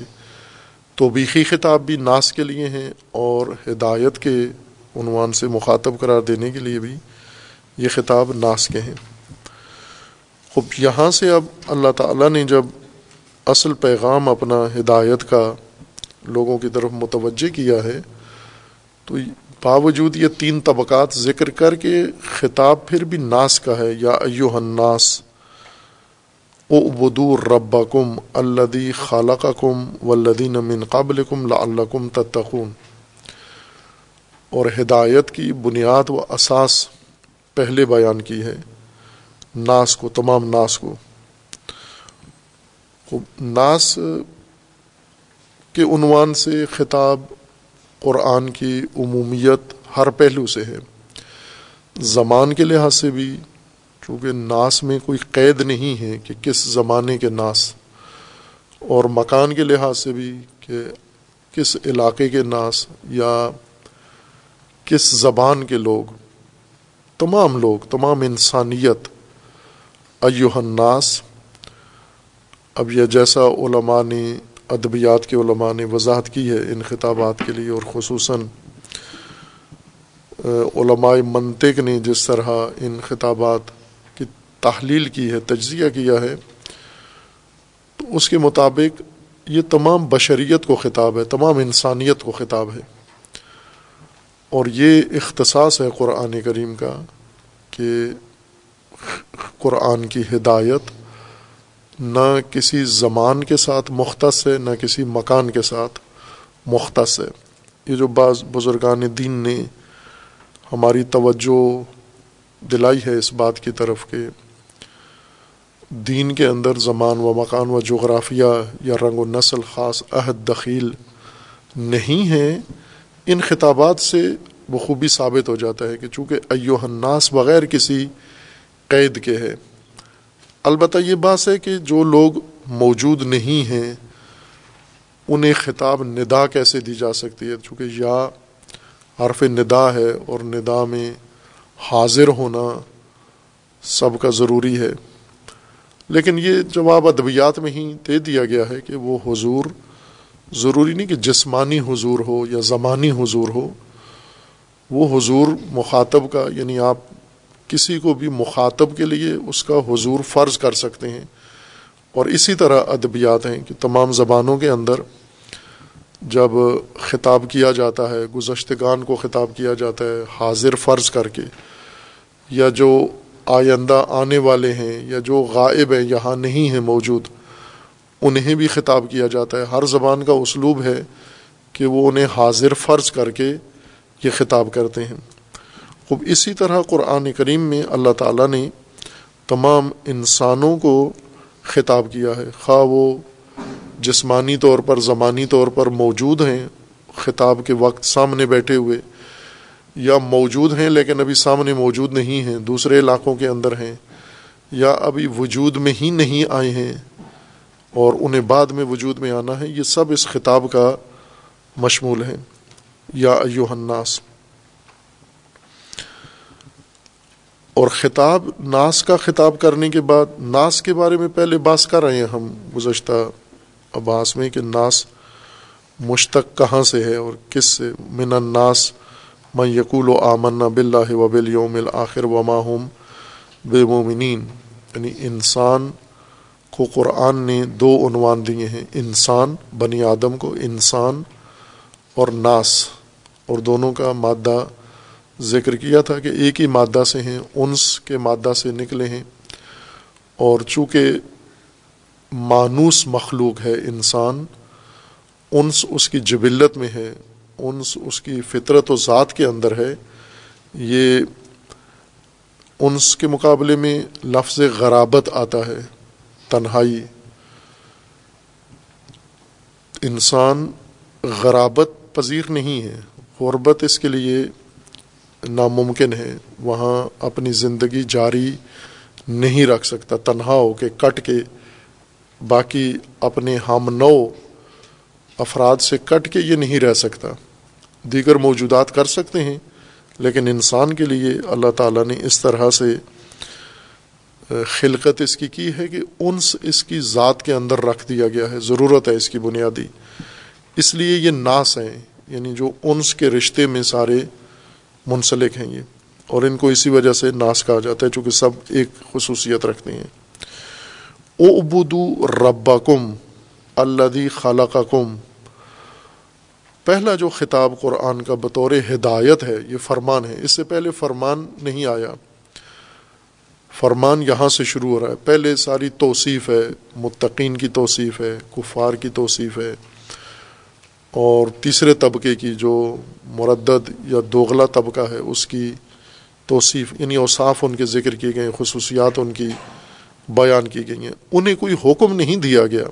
A: تو بیخی خطاب بھی ناس کے لیے ہیں اور ہدایت کے عنوان سے مخاطب قرار دینے کے لیے بھی یہ خطاب ناس کے ہیں۔ خب، یہاں سے اب اللہ تعالیٰ نے جب اصل پیغام اپنا ہدایت کا لوگوں کی طرف متوجہ کیا ہے، تو باوجود یہ تین طبقات ذکر کر کے خطاب پھر بھی ناس کا ہے، یا ایوہ الناس اعبدو ربکم الذی خالقکم والذین من قبلکم لعلکم تتقون۔ اور ہدایت کی بنیاد و اساس پہلے بیان کی ہے، ناس کو، تمام ناس کو۔ ناس کے عنوان سے خطاب قرآن کی عمومیت ہر پہلو سے ہے۔ زمان کے لحاظ سے بھی، چونکہ ناس میں کوئی قید نہیں ہے کہ کس زمانے کے ناس، اور مکان کے لحاظ سے بھی کہ کس علاقے کے ناس یا کس زبان کے لوگ، تمام لوگ، تمام انسانیت ایوہ الناس۔ اب یہ جیسا علماء نے ادبیات کے علماء نے وضاحت کی ہے ان خطابات کے لیے اور خصوصاً علماء منطق نے جس طرح ان خطابات کی تحلیل کی ہے، تجزیہ کیا ہے، تو اس کے مطابق یہ تمام بشریت کو خطاب ہے، تمام انسانیت کو خطاب ہے۔ اور یہ اختصاص ہے قرآن کریم کا کہ قرآن کی ہدایت نہ کسی زمان کے ساتھ مختص ہے، نہ کسی مکان کے ساتھ مختص ہے۔ یہ جو بعض بزرگان دین نے ہماری توجہ دلائی ہے اس بات کی طرف کہ دین کے اندر زمان و مکان و جغرافیہ یا رنگ و نسل خاص عہد دخیل نہیں ہے، ان خطابات سے بخوبی ثابت ہو جاتا ہے کہ چونکہ ایوہ الناس بغیر کسی قید کے ہے۔ البتہ یہ بات ہے کہ جو لوگ موجود نہیں ہیں، انہیں خطاب ندا کیسے دی جا سکتی ہے؟ چونکہ یا حرف ندا ہے اور ندا میں حاضر ہونا سب کا ضروری ہے۔ لیکن یہ جواب ادبیات میں ہی دے دیا گیا ہے کہ وہ حضور ضروری نہیں کہ جسمانی حضور ہو یا زمانی حضور ہو، وہ حضور مخاطب کا یعنی آپ کسی کو بھی مخاطب کے لیے اس کا حضور فرض کر سکتے ہیں۔ اور اسی طرح ادبیات ہیں کہ تمام زبانوں کے اندر جب خطاب کیا جاتا ہے، گزشتگان کو خطاب کیا جاتا ہے، حاضر فرض کر کے، یا جو آئندہ آنے والے ہیں، یا جو غائب ہیں، یہاں نہیں ہیں موجود، انہیں بھی خطاب کیا جاتا ہے۔ ہر زبان کا اسلوب ہے کہ وہ انہیں حاضر فرض کر کے یہ خطاب کرتے ہیں۔ خوب اسی طرح قرآن کریم میں اللہ تعالیٰ نے تمام انسانوں کو خطاب کیا ہے۔ خواہ وہ جسمانی طور پر، زمانی طور پر موجود ہیں، خطاب کے وقت سامنے بیٹھے ہوئے یا موجود ہیں لیکن ابھی سامنے موجود نہیں ہیں، دوسرے علاقوں کے اندر ہیں یا ابھی وجود میں ہی نہیں آئے ہیں اور انہیں بعد میں وجود میں آنا ہے، یہ سب اس خطاب کا مشمول ہے یا ایوہ الناس۔ اور خطاب، ناس کا خطاب کرنے کے بعد، ناس کے بارے میں پہلے باس کر رہے ہیں ہم گزشتہ عباس میں کہ ناس مشتق کہاں سے ہے اور کس سے؟ من الناس من یقول و آمن بلّہ و بل یوم الآخر و ماہوم بے مومنین یعنی انسان کو قرآن نے دو عنوان دیے ہیں، انسان بنی آدم کو انسان اور ناس۔ اور دونوں کا مادہ ذکر کیا تھا کہ ایک ہی مادہ سے ہیں، انس کے مادہ سے نکلے ہیں۔ اور چونکہ مانوس مخلوق ہے انسان، انس اس کی جبلت میں ہے، انس اس کی فطرت و ذات کے اندر ہے، یہ انس کے مقابلے میں لفظ غرابت آتا ہے، تنہائی۔ انسان غرابت پذیر نہیں ہے، غربت اس کے لیے ناممکن ہے۔ وہاں اپنی زندگی جاری نہیں رکھ سکتا۔ تنہا ہو کے کٹ کے باقی اپنے ہم نو افراد سے کٹ کے یہ نہیں رہ سکتا۔ دیگر موجودات کر سکتے ہیں، لیکن انسان کے لیے اللہ تعالیٰ نے اس طرح سے خلقت اس کی کی ہے کہ انس اس کی ذات کے اندر رکھ دیا گیا ہے۔ ضرورت ہے اس کی بنیادی۔ اس لیے یہ ناس ہیں یعنی جو انس کے رشتے میں سارے منسلک ہیں یہ۔ اور ان کو اسی وجہ سے ناس کہا جاتا ہے چونکہ سب ایک خصوصیت رکھتے ہیں۔ او ابودو ربا کم اللہ خالہ کم پہلا جو خطاب قرآن کا بطور ہدایت ہے، یہ فرمان ہے۔ اس سے پہلے فرمان نہیں آیا۔ فرمان یہاں سے شروع ہو رہا ہے۔ پہلے ساری توصیف ہے، متقین کی توصیف ہے، کفار کی توصیف ہے۔ اور تیسرے طبقے کی جو مردد یا دوغلا طبقہ ہے، اس کی توصیف یعنی اوصاف ان کے ذکر کیے گئے، خصوصیات ان کی بیان کی گئی ہیں۔ انہیں کوئی حکم نہیں دیا گیا۔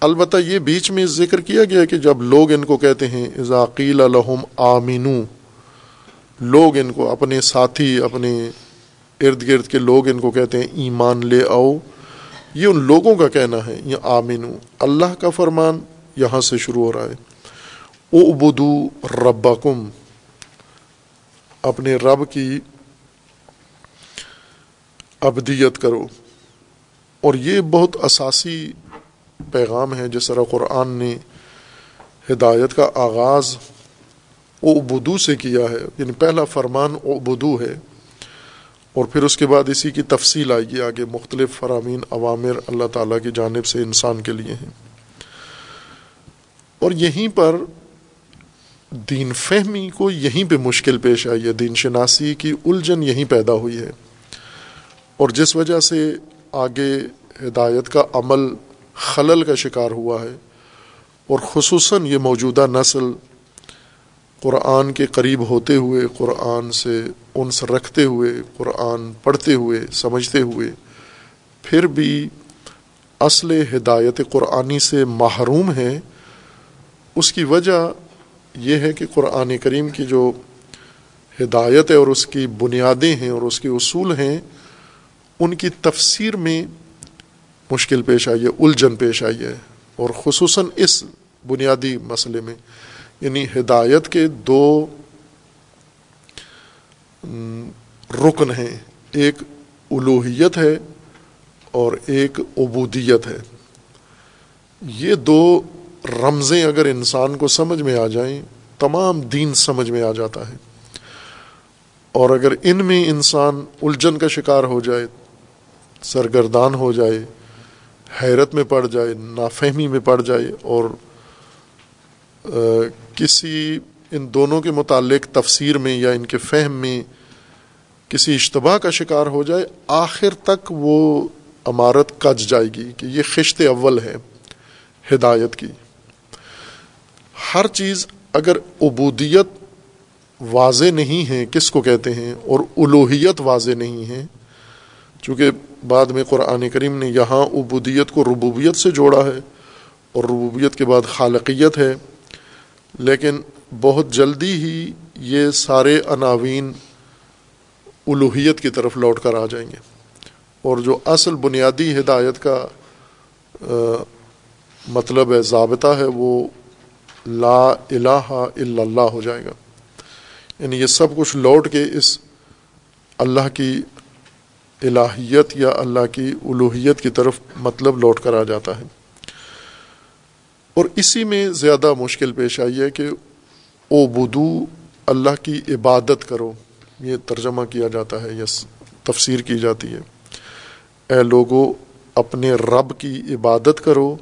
A: البتہ یہ بیچ میں ذکر کیا گیا کہ جب لوگ ان کو کہتے ہیں ذاکیل الحم آمینو لوگ ان کو، اپنے ساتھی، اپنے ارد گرد کے لوگ ان کو کہتے ہیں، ایمان لے آؤ، یہ ان لوگوں کا کہنا ہے، یہ آمینو اللہ کا فرمان یہاں سے شروع ہو رہا ہے۔ او ابدو ربا اپنے رب کی ابدیت کرو۔ اور یہ بہت اساسی پیغام ہے جس طرح قرآن نے ہدایت کا آغاز او سے کیا ہے۔ یعنی پہلا فرمان او ہے۔ اور پھر اس کے بعد اسی کی تفصیل آئے گی آگے مختلف فرامین عوامر اللہ تعالیٰ کی جانب سے انسان کے لیے ہیں۔ اور یہیں پر دین فہمی کو یہیں پہ مشکل پیش آئی ہے۔ دین شناسی کی الجھن یہیں پیدا ہوئی ہے۔ اور جس وجہ سے آگے ہدایت کا عمل خلل کا شکار ہوا ہے اور خصوصاً یہ موجودہ نسل قرآن کے قریب ہوتے ہوئے، قرآن سے انس رکھتے ہوئے، قرآن پڑھتے ہوئے، سمجھتے ہوئے پھر بھی اصل ہدایت قرآنی سے محروم ہے اس کی وجہ یہ ہے کہ قرآن کریم کی جو ہدایت ہے اور اس کی بنیادیں ہیں اور اس کے اصول ہیں، ان کی تفسیر میں مشکل پیش آئی ہے، الجھن پیش آئی ہے۔ اور خصوصاً اس بنیادی مسئلے میں یعنی ہدایت کے دو رکن ہیں۔ ایک الوحیت ہے اور ایک عبودیت ہے۔ یہ دو رمزیں اگر انسان کو سمجھ میں آ جائیں، تمام دین سمجھ میں آ جاتا ہے۔ اور اگر ان میں انسان الجھن کا شکار ہو جائے، سرگردان ہو جائے، حیرت میں پڑ جائے، نافہمی میں پڑ جائے، اور کسی ان دونوں کے متعلق تفسیر میں یا ان کے فہم میں کسی اشتباہ کا شکار ہو جائے، آخر تک وہ عمارت کج جائے گی کہ یہ خشت اول ہے، ہدایت کی۔ ہر چیز اگر عبودیت واضح نہیں ہے، کس کو کہتے ہیں؟ اور الوحیت واضح نہیں ہے، چونکہ بعد میں قرآن کریم نے یہاں عبودیت کو ربوبیت سے جوڑا ہے اور ربوبیت کے بعد خالقیت ہے، لیکن بہت جلدی ہی یہ سارے عناوین الوحیت کی طرف لوٹ کر آ جائیں گے۔ اور جو اصل بنیادی ہدایت کا مطلب ہے ضابطہ ہے، وہ لا الہ الا اللہ ہو جائے گا۔ یعنی یہ سب کچھ لوٹ کے اس اللہ کی الہیت یا اللہ کی الوحیت کی طرف مطلب لوٹ کر آ جاتا ہے۔ اور اسی میں زیادہ مشکل پیش آئی ہے کہ او بدو اللہ کی عبادت کرو۔ یہ ترجمہ کیا جاتا ہے یا تفسیر کی جاتی ہے۔ اے لوگو، اپنے رب کی عبادت کرو،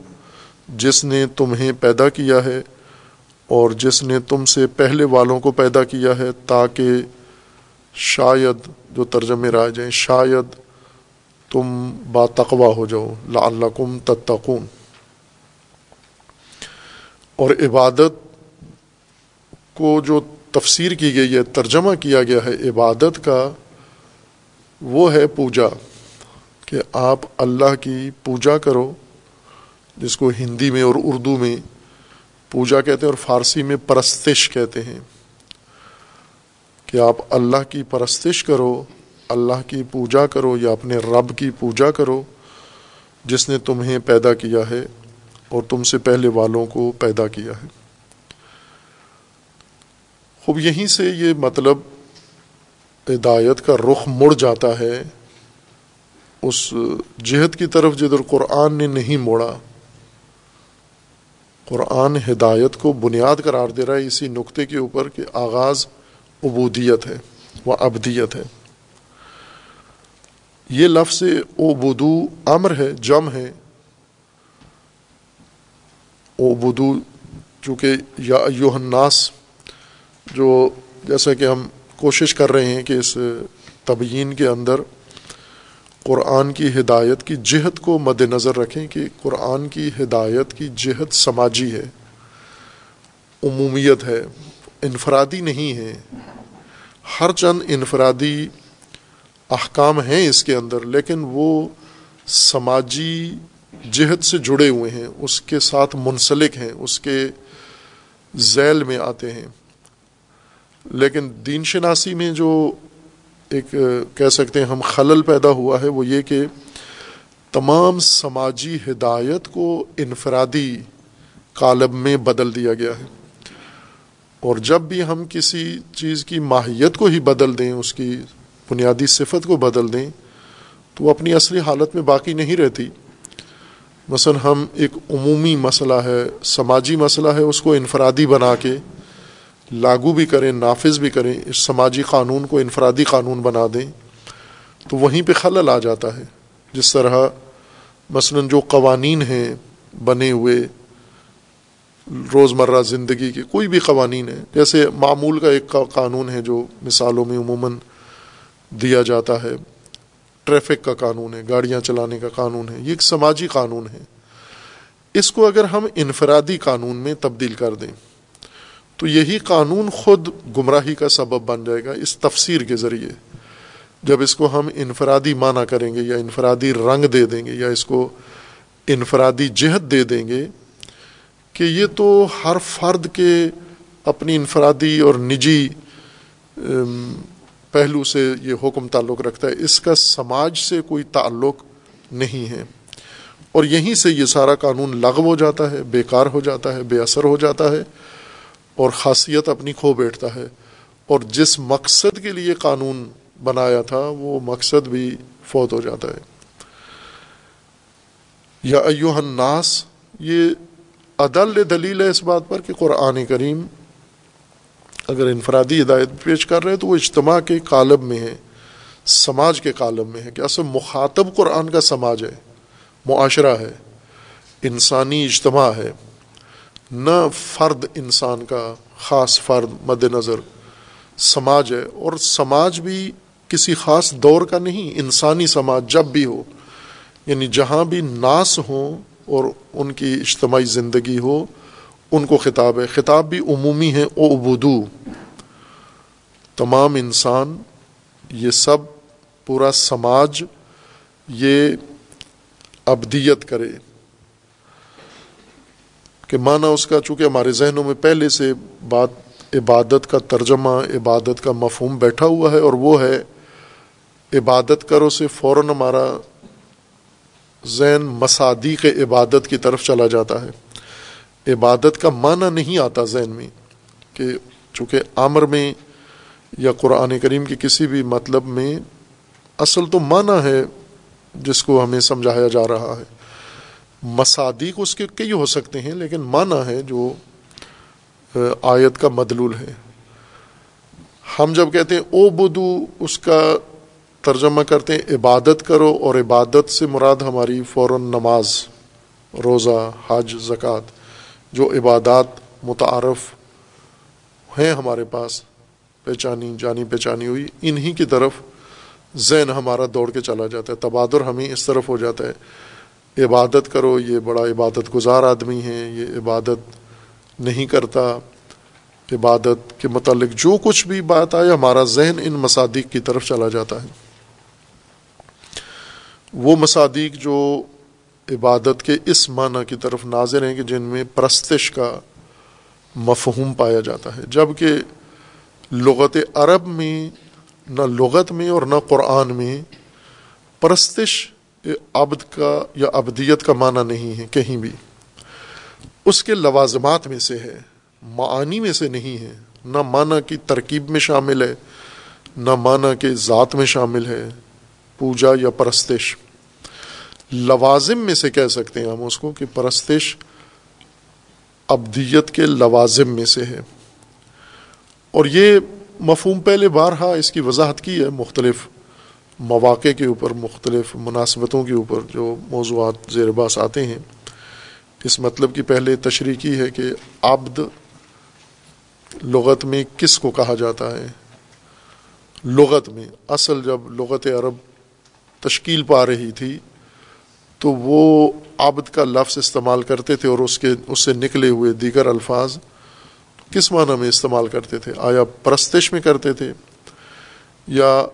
A: جس نے تمہیں پیدا کیا ہے۔ اور جس نے تم سے پہلے والوں کو پیدا کیا ہے تاکہ شاید جو ترجمے رائے جائیں، شاید تم باتقوا ہو جاؤ، لعلکم تتقون۔ اور عبادت کو جو تفسیر کی گئی ہے، ترجمہ کیا گیا ہے عبادت کا، وہ ہے پوجا۔ کہ آپ اللہ کی پوجا کرو، جس کو ہندی میں اور اردو میں پوجا کہتے ہیں اور فارسی میں پرستش کہتے ہیں کہ آپ اللہ کی پرستش کرو، اللہ کی پوجا کرو یا اپنے رب کی پوجا کرو، جس نے تمہیں پیدا کیا ہے اور تم سے پہلے والوں کو پیدا کیا ہے۔ خوب، یہیں سے یہ مطلب ہدایت کا رخ مڑ جاتا ہے۔ اس جہت کی طرف جدھر قرآن نے نہیں موڑا قرآن ہدایت کو بنیاد قرار دے رہا ہے اسی نقطے کے اوپر کہ آغاز عبودیت ہے وہ ابدیت ہے۔ یہ لفظ اوبدو امر ہے، جم ہے۔ اوبدو چونکہ یا الناس جو جیسا کہ ہم کوشش کر رہے ہیں کہ اس تبیین کے اندر قرآن کی ہدایت کی جہت کو مد نظر رکھیں کہ قرآن کی ہدایت کی جہت سماجی ہے، عمومیت ہے، انفرادی نہیں ہے۔ ہر چند انفرادی احکام ہیں اس کے اندر، لیکن وہ سماجی جہد سے جڑے ہوئے ہیں، اس کے ساتھ منسلک ہیں، اس کے ذیل میں آتے ہیں۔ لیکن دین شناسی میں جو ایک کہہ سکتے ہیں ہم خلل پیدا ہوا ہے، وہ یہ کہ تمام سماجی ہدایت کو انفرادی کالب میں بدل دیا گیا ہے۔ اور جب بھی ہم کسی چیز کی ماہیت کو ہی بدل دیں، اس کی بنیادی صفت کو بدل دیں، تو وہ اپنی اصلی حالت میں باقی نہیں رہتی۔ مثلا ہم ایک عمومی مسئلہ ہے، سماجی مسئلہ ہے، اس کو انفرادی بنا کے لاگو بھی کریں، نافذ بھی کریں، اس سماجی قانون کو انفرادی قانون بنا دیں، تو وہیں پہ خلل آ جاتا ہے۔ جس طرح مثلا جو قوانین ہیں بنے ہوئے روزمرہ زندگی کے، کوئی بھی قوانین ہیں۔ جیسے معمول کا ایک قانون ہے جو مثالوں میں عموماً دیا جاتا ہے۔ ٹریفک کا قانون ہے، گاڑیاں چلانے کا قانون ہے، یہ ایک سماجی قانون ہے۔ اس کو اگر ہم انفرادی قانون میں تبدیل کر دیں۔ تو یہی قانون خود گمراہی کا سبب بن جائے گا اس تفسیر کے ذریعے۔ جب اس کو ہم انفرادی معنی کریں گے یا انفرادی رنگ دے دیں گے یا اس کو انفرادی جہت دے دیں گے کہ یہ تو ہر فرد کے اپنی انفرادی اور نجی پہلو سے یہ حکم تعلق رکھتا ہے۔ اس کا سماج سے کوئی تعلق نہیں ہے۔ اور یہیں سے یہ سارا قانون لغو ہو جاتا ہے بیکار ہو جاتا ہے، بے اثر ہو جاتا ہے۔ اور خاصیت اپنی کھو بیٹھتا ہے۔ اور جس مقصد کے لیے قانون بنایا تھا، وہ مقصد بھی فوت ہو جاتا ہے۔ یا ایوہ الناس، یہ عدل دلیل ہے اس بات پر کہ قرآن کریم اگر انفرادی ہدایت پیش کر رہے ہیں تو وہ اجتماع کے کالب میں ہے سماج کے کالب میں ہے کہ اصل مخاطب قرآن کا سماج ہے؟ معاشرہ ہے، انسانی اجتماع ہے۔ نہ فرد انسان کا خاص فرد مد نظر سماج ہے اور سماج بھی کسی خاص دور کا نہیں، انسانی سماج جب بھی ہو یعنی جہاں بھی ناس ہوں اور ان کی اجتماعی زندگی ہو، ان کو خطاب ہے۔ خطاب بھی عمومی ہے او ابودو تمام انسان، یہ سب پورا سماج، یہ ابدیت کرے۔ کہ معنی اس کا چونکہ ہمارے ذہنوں میں پہلے سے بات، عبادت کا ترجمہ، عبادت کا مفہوم بیٹھا ہوا ہے اور وہ ہے عبادت کرو سے فوراً ہمارا ذہن مصادیق عبادت کی طرف چلا جاتا ہے۔ عبادت کا معنی نہیں آتا ذہن میں کہ چونکہ عامر میں یا قرآن کریم کے کسی بھی مطلب میں اصل تو معنی ہے جس کو ہمیں سمجھایا جا رہا ہے۔ مصادیق اس کے کئی ہو سکتے ہیں، لیکن معنی ہے جو آیت کا مدلول ہے۔ ہم جب کہتے ہیں او بدو اس کا ترجمہ کرتے ہیں عبادت کرو، اور عبادت سے مراد ہماری فوراً نماز، روزہ، حج، زکوٰۃ، جو عبادات متعارف ہیں ہمارے پاس، پہچانی، جانی پہچانی ہوئی، انہی کی طرف ذہن ہمارا دوڑ کے چلا جاتا ہے، تبادر ہمیں اس طرف ہو جاتا ہے۔ عبادت کرو، یہ بڑا عبادت گزار آدمی ہے، یہ عبادت نہیں کرتا۔ عبادت کے متعلق جو کچھ بھی بات آئے، ہمارا ذہن ان مصادیق کی طرف چلا جاتا ہے۔ وہ مصادیق جو عبادت کے اس معنی کی طرف ناظر ہیں کہ جن میں پرستش کا مفہوم پایا جاتا ہے۔ جبکہ لغت عرب میں، نہ لغت میں اور نہ قرآن میں پرستش عبد کا یا ابدیت کا معنی نہیں ہے، کہیں بھی۔ اس کے لوازمات میں سے ہے، معانی میں سے نہیں ہے۔ نہ معنی کی ترکیب میں شامل ہے، نہ معنی کے ذات میں شامل ہے، پوجا یا پرستش۔ لوازم میں سے کہہ سکتے ہیں ہم اس کو کہ پرستش ابدیت کے لوازم میں سے ہے۔ اور یہ مفہوم پہلے بارہا اس کی وضاحت کی ہے، مختلف مواقع کے اوپر، مختلف مناسبتوں کے اوپر جو موضوعات زیر باس آتے ہیں، اس مطلب کی پہلے تشریح کی ہے کہ عبد لغت میں کس کو کہا جاتا ہے؟ لغت میں، اصل جب لغت عرب تشکیل پا رہی تھی، تو وہ عبد کا لفظ استعمال کرتے تھے اور اس کے، اس سے نکلے ہوئے دیگر الفاظ کس معنی میں استعمال کرتے تھے؟ آیا پرستش میں کرتے تھے یا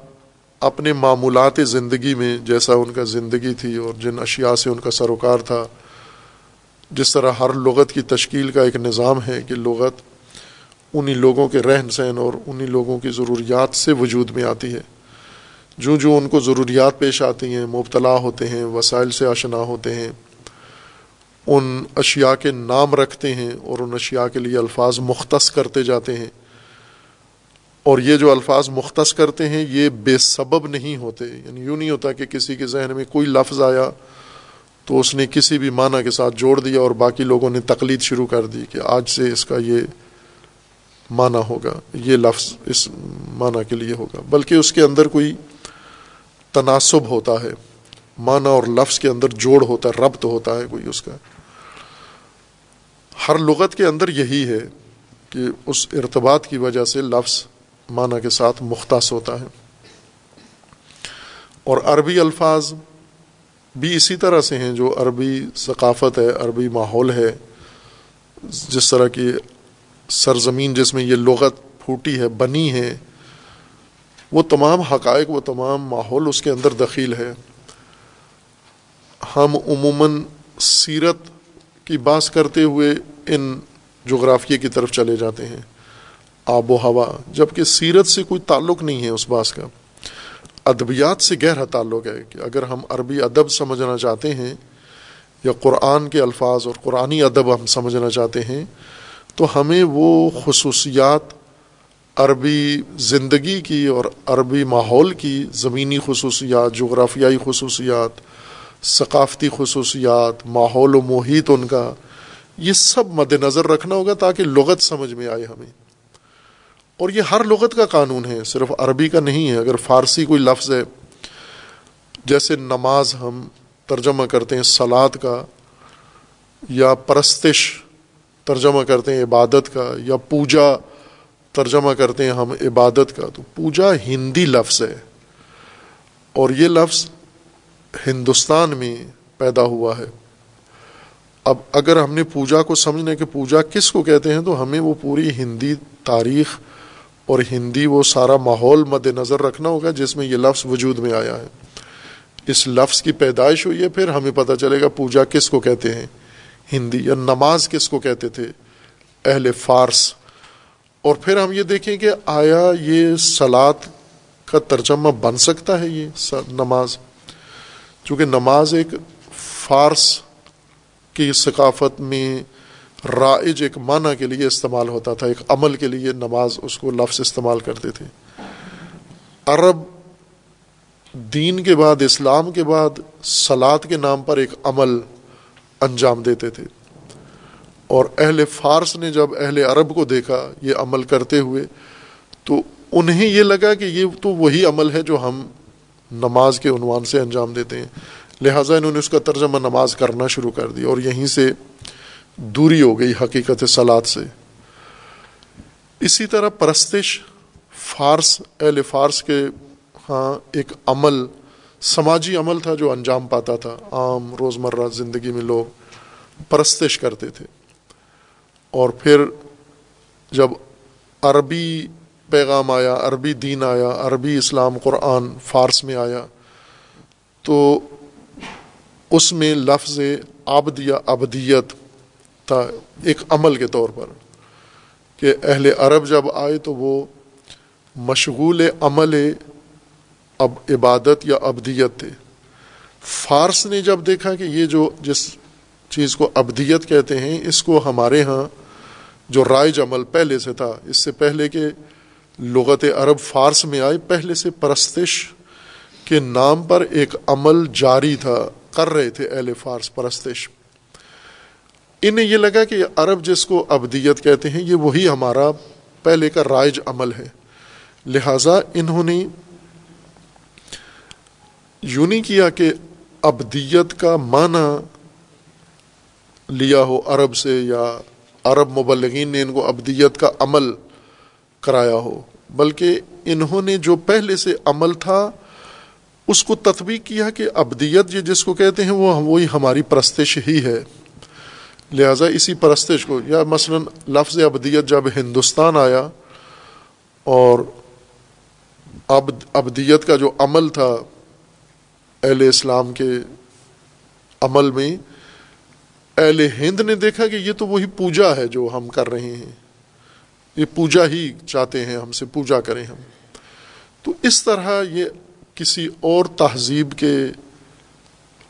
A: اپنے معمولات زندگی میں جیسا ان کا زندگی تھی اور جن اشیاء سے ان کا سروکار تھا، جس طرح ہر لغت کی تشکیل کا ایک نظام ہے کہ لغت انہی لوگوں کے رہن سہن اور انہی لوگوں کی ضروریات سے وجود میں آتی ہے۔ جو جو ان کو ضروریات پیش آتی ہیں، مبتلا ہوتے ہیں، وسائل سے آشنا ہوتے ہیں، ان اشیاء کے نام رکھتے ہیں اور ان اشیاء کے لیے الفاظ مختص کرتے جاتے ہیں۔ اور یہ جو الفاظ مختص کرتے ہیں یہ بے سبب نہیں ہوتے یعنی یوں نہیں ہوتا کہ کسی کے ذہن میں کوئی لفظ آیا تو اس نے کسی بھی معنی کے ساتھ جوڑ دیا اور باقی لوگوں نے تقلید شروع کر دی کہ آج سے اس کا یہ معنی ہوگا، یہ لفظ اس معنی کے لیے ہوگا۔ بلکہ اس کے اندر کوئی تناسب ہوتا ہے، معنی اور لفظ کے اندر جوڑ ہوتا ہے ربط ہوتا ہے کوئی اس کا۔ ہر لغت کے اندر یہی ہے کہ اس ارتباط کی وجہ سے لفظ معنی کے ساتھ مختص ہوتا ہے۔ اور عربی الفاظ بھی اسی طرح سے ہیں جو عربی ثقافت ہے، عربی ماحول ہے۔ جس طرح کی سرزمین جس میں یہ لغت پھوٹی ہے، بنی ہے، وہ تمام حقائق، وہ تمام ماحول اس کے اندر دخیل ہے۔ ہم عموماً سیرت کی بات کرتے ہوئے ان جغرافیے کی طرف چلے جاتے ہیں۔ آب و ہوا جبکہ سیرت سے کوئی تعلق نہیں ہے اس بات کا۔ ادبیات سے گہرا تعلق ہے کہ اگر ہم عربی ادب سمجھنا چاہتے ہیں یا قرآن کے الفاظ اور قرآنی ادب ہم سمجھنا چاہتے ہیں، تو ہمیں وہ خصوصیات عربی زندگی کی اور عربی ماحول کی، زمینی خصوصیات، جغرافیائی خصوصیات، ثقافتی خصوصیات، ماحول و محیط ان کا، یہ سب مد نظر رکھنا ہوگا تاکہ لغت سمجھ میں آئے ہمیں۔ اور یہ ہر لغت کا قانون ہے، صرف عربی کا نہیں ہے۔ اگر فارسی کوئی لفظ ہے، جیسے نماز ہم ترجمہ کرتے ہیں سلاد کا، یا پرستش ترجمہ کرتے ہیں عبادت کا، یا پوجا ترجمہ کرتے ہیں ہم عبادت کا، تو پوجا ہندی لفظ ہے۔ اور یہ لفظ ہندوستان میں پیدا ہوا ہے۔ اب اگر ہم نے پوجا کو سمجھنے کہ پوجا کس کو کہتے ہیں، تو ہمیں وہ پوری ہندی تاریخ اور ہندی وہ سارا ماحول مد نظر رکھنا ہوگا جس میں یہ لفظ وجود میں آیا ہے۔ اس لفظ کی پیدائش ہوئی ہے، پھر ہمیں پتہ چلے گا پوجا کس کو کہتے ہیں۔ ہندی یا نماز کس کو کہتے تھے، اہل فارس۔ اور پھر ہم یہ دیکھیں کہ آیا یہ سلاد کا ترجمہ بن سکتا ہے یہ نماز۔ چونکہ نماز ایک فارس کی ثقافت میں رائج ایک معنی کے لیے استعمال ہوتا تھا، ایک عمل کے لیے نماز اس کو لفظ استعمال کرتے تھے۔ عرب دین کے بعد، اسلام کے بعد سلاد کے نام پر ایک عمل انجام دیتے تھے۔ اور اہل فارس نے جب اہل عرب کو دیکھا یہ عمل کرتے ہوئے، تو انہیں یہ لگا کہ یہ تو وہی عمل ہے جو ہم نماز کے عنوان سے انجام دیتے ہیں۔ لہٰذا انہوں نے اس کا ترجمہ نماز کرنا شروع کر دیا اور یہیں سے دوری ہو گئی حقیقت سلاد سے۔ اسی طرح پرستش فارس، اہل فارس کے ہاں ایک عمل، سماجی عمل تھا جو انجام پاتا تھا۔ عام روزمرہ زندگی میں لوگ پرستش کرتے تھے۔ اور پھر جب عربی پیغام آیا، عربی دین آیا، عربی اسلام قرآن فارس میں آیا، تو اس میں لفظ آبد یا ابدیت تھا ایک عمل کے طور پر کہ اہل عرب جب آئے تو وہ مشغول عمل اب عبادت یا ابدیت تھے۔ فارس نے جب دیکھا کہ یہ جو جس چیز کو ابدیت کہتے ہیں، اس کو ہمارے ہاں جو رائج عمل پہلے سے تھا، اس سے پہلے کہ لغت عرب فارس میں آئے، پہلے سے پرستش کے نام پر ایک عمل جاری تھا، کر رہے تھے اہل فارس پرستش۔ انہیں یہ لگا کہ عرب جس کو ابدیت کہتے ہیں، یہ وہی ہمارا پہلے کا رائج عمل ہے۔ لہذا انہوں نے یوں نہیں کیا کہ ابدیت کا معنی لیا ہو عرب سے یا عرب مبلغین نے ان کو ابدیت کا عمل کرایا ہو، بلکہ انہوں نے جو پہلے سے عمل تھا، اس کو تطبیق کیا کہ ابدیت یہ جس کو کہتے ہیں، وہ وہی ہماری پرستش ہی ہے۔ لہٰذا اسی پرستش کو، یا مثلا لفظ ابدیت جب ہندوستان آیا اور اب ابدیت کا جو عمل تھا اہل اسلام کے عمل میں، اہل ہند نے دیکھا کہ یہ تو وہی پوجا ہے جو ہم کر رہے ہیں۔ یہ پوجا ہی چاہتے ہیں ہم سے، پوجا کریں ہم۔ تو اس طرح یہ کسی اور تہذیب کے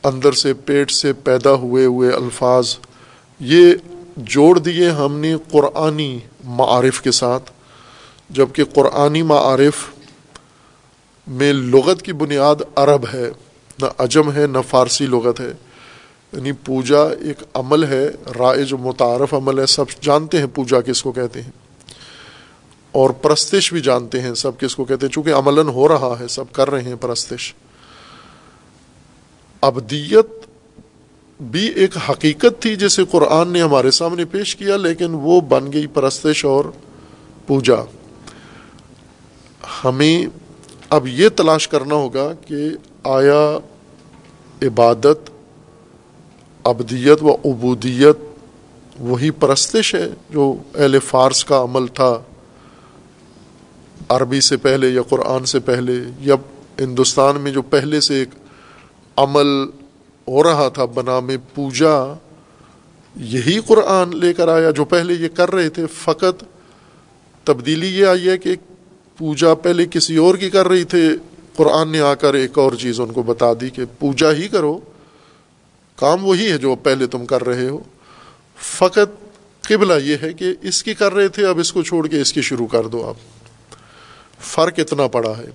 A: اندر سے، پیٹ سے پیدا ہوئے ہوئے الفاظ یہ جوڑ دیے ہم نے قرآنی معارف کے ساتھ، جبکہ قرآنی معارف میں لغت کی بنیاد عرب ہے، نہ عجم ہے، نہ فارسی لغت ہے۔ یعنی پوجا ایک عمل ہے رائے جو متعارف عمل ہے، سب جانتے ہیں پوجا کس کو کہتے ہیں۔ اور پرستش بھی جانتے ہیں سب کس کو کہتے ہیں، چونکہ عملاً ہو رہا ہے، سب کر رہے ہیں پرستش۔ ابدیت بھی ایک حقیقت تھی جسے قرآن نے ہمارے سامنے پیش کیا، لیکن وہ بن گئی پرستش اور پوجا۔ ہمیں اب یہ تلاش کرنا ہوگا کہ آیا عبادت، ابدیت و عبودیت وہی پرستش ہے جو اہل فارس کا عمل تھا عربی سے پہلے یا قرآن سے پہلے، یا ہندوستان میں جو پہلے سے ایک عمل ہو رہا تھا، بنا میں پوجا، یہی قرآن لے کر آیا جو پہلے یہ کر رہے تھے۔ فقط تبدیلی یہ آئی ہے کہ پوجا پہلے کسی اور کی کر رہی تھے قرآن نے آ کر ایک اور چیز ان کو بتا دی کہ پوجا ہی کرو۔ کام وہی ہے جو پہلے تم کر رہے ہو۔ فقط قبلہ یہ ہے کہ اس کی کر رہے تھے، اب اس کو چھوڑ کے اس کی شروع کر دو آپ۔ فرق اتنا پڑا ہے۔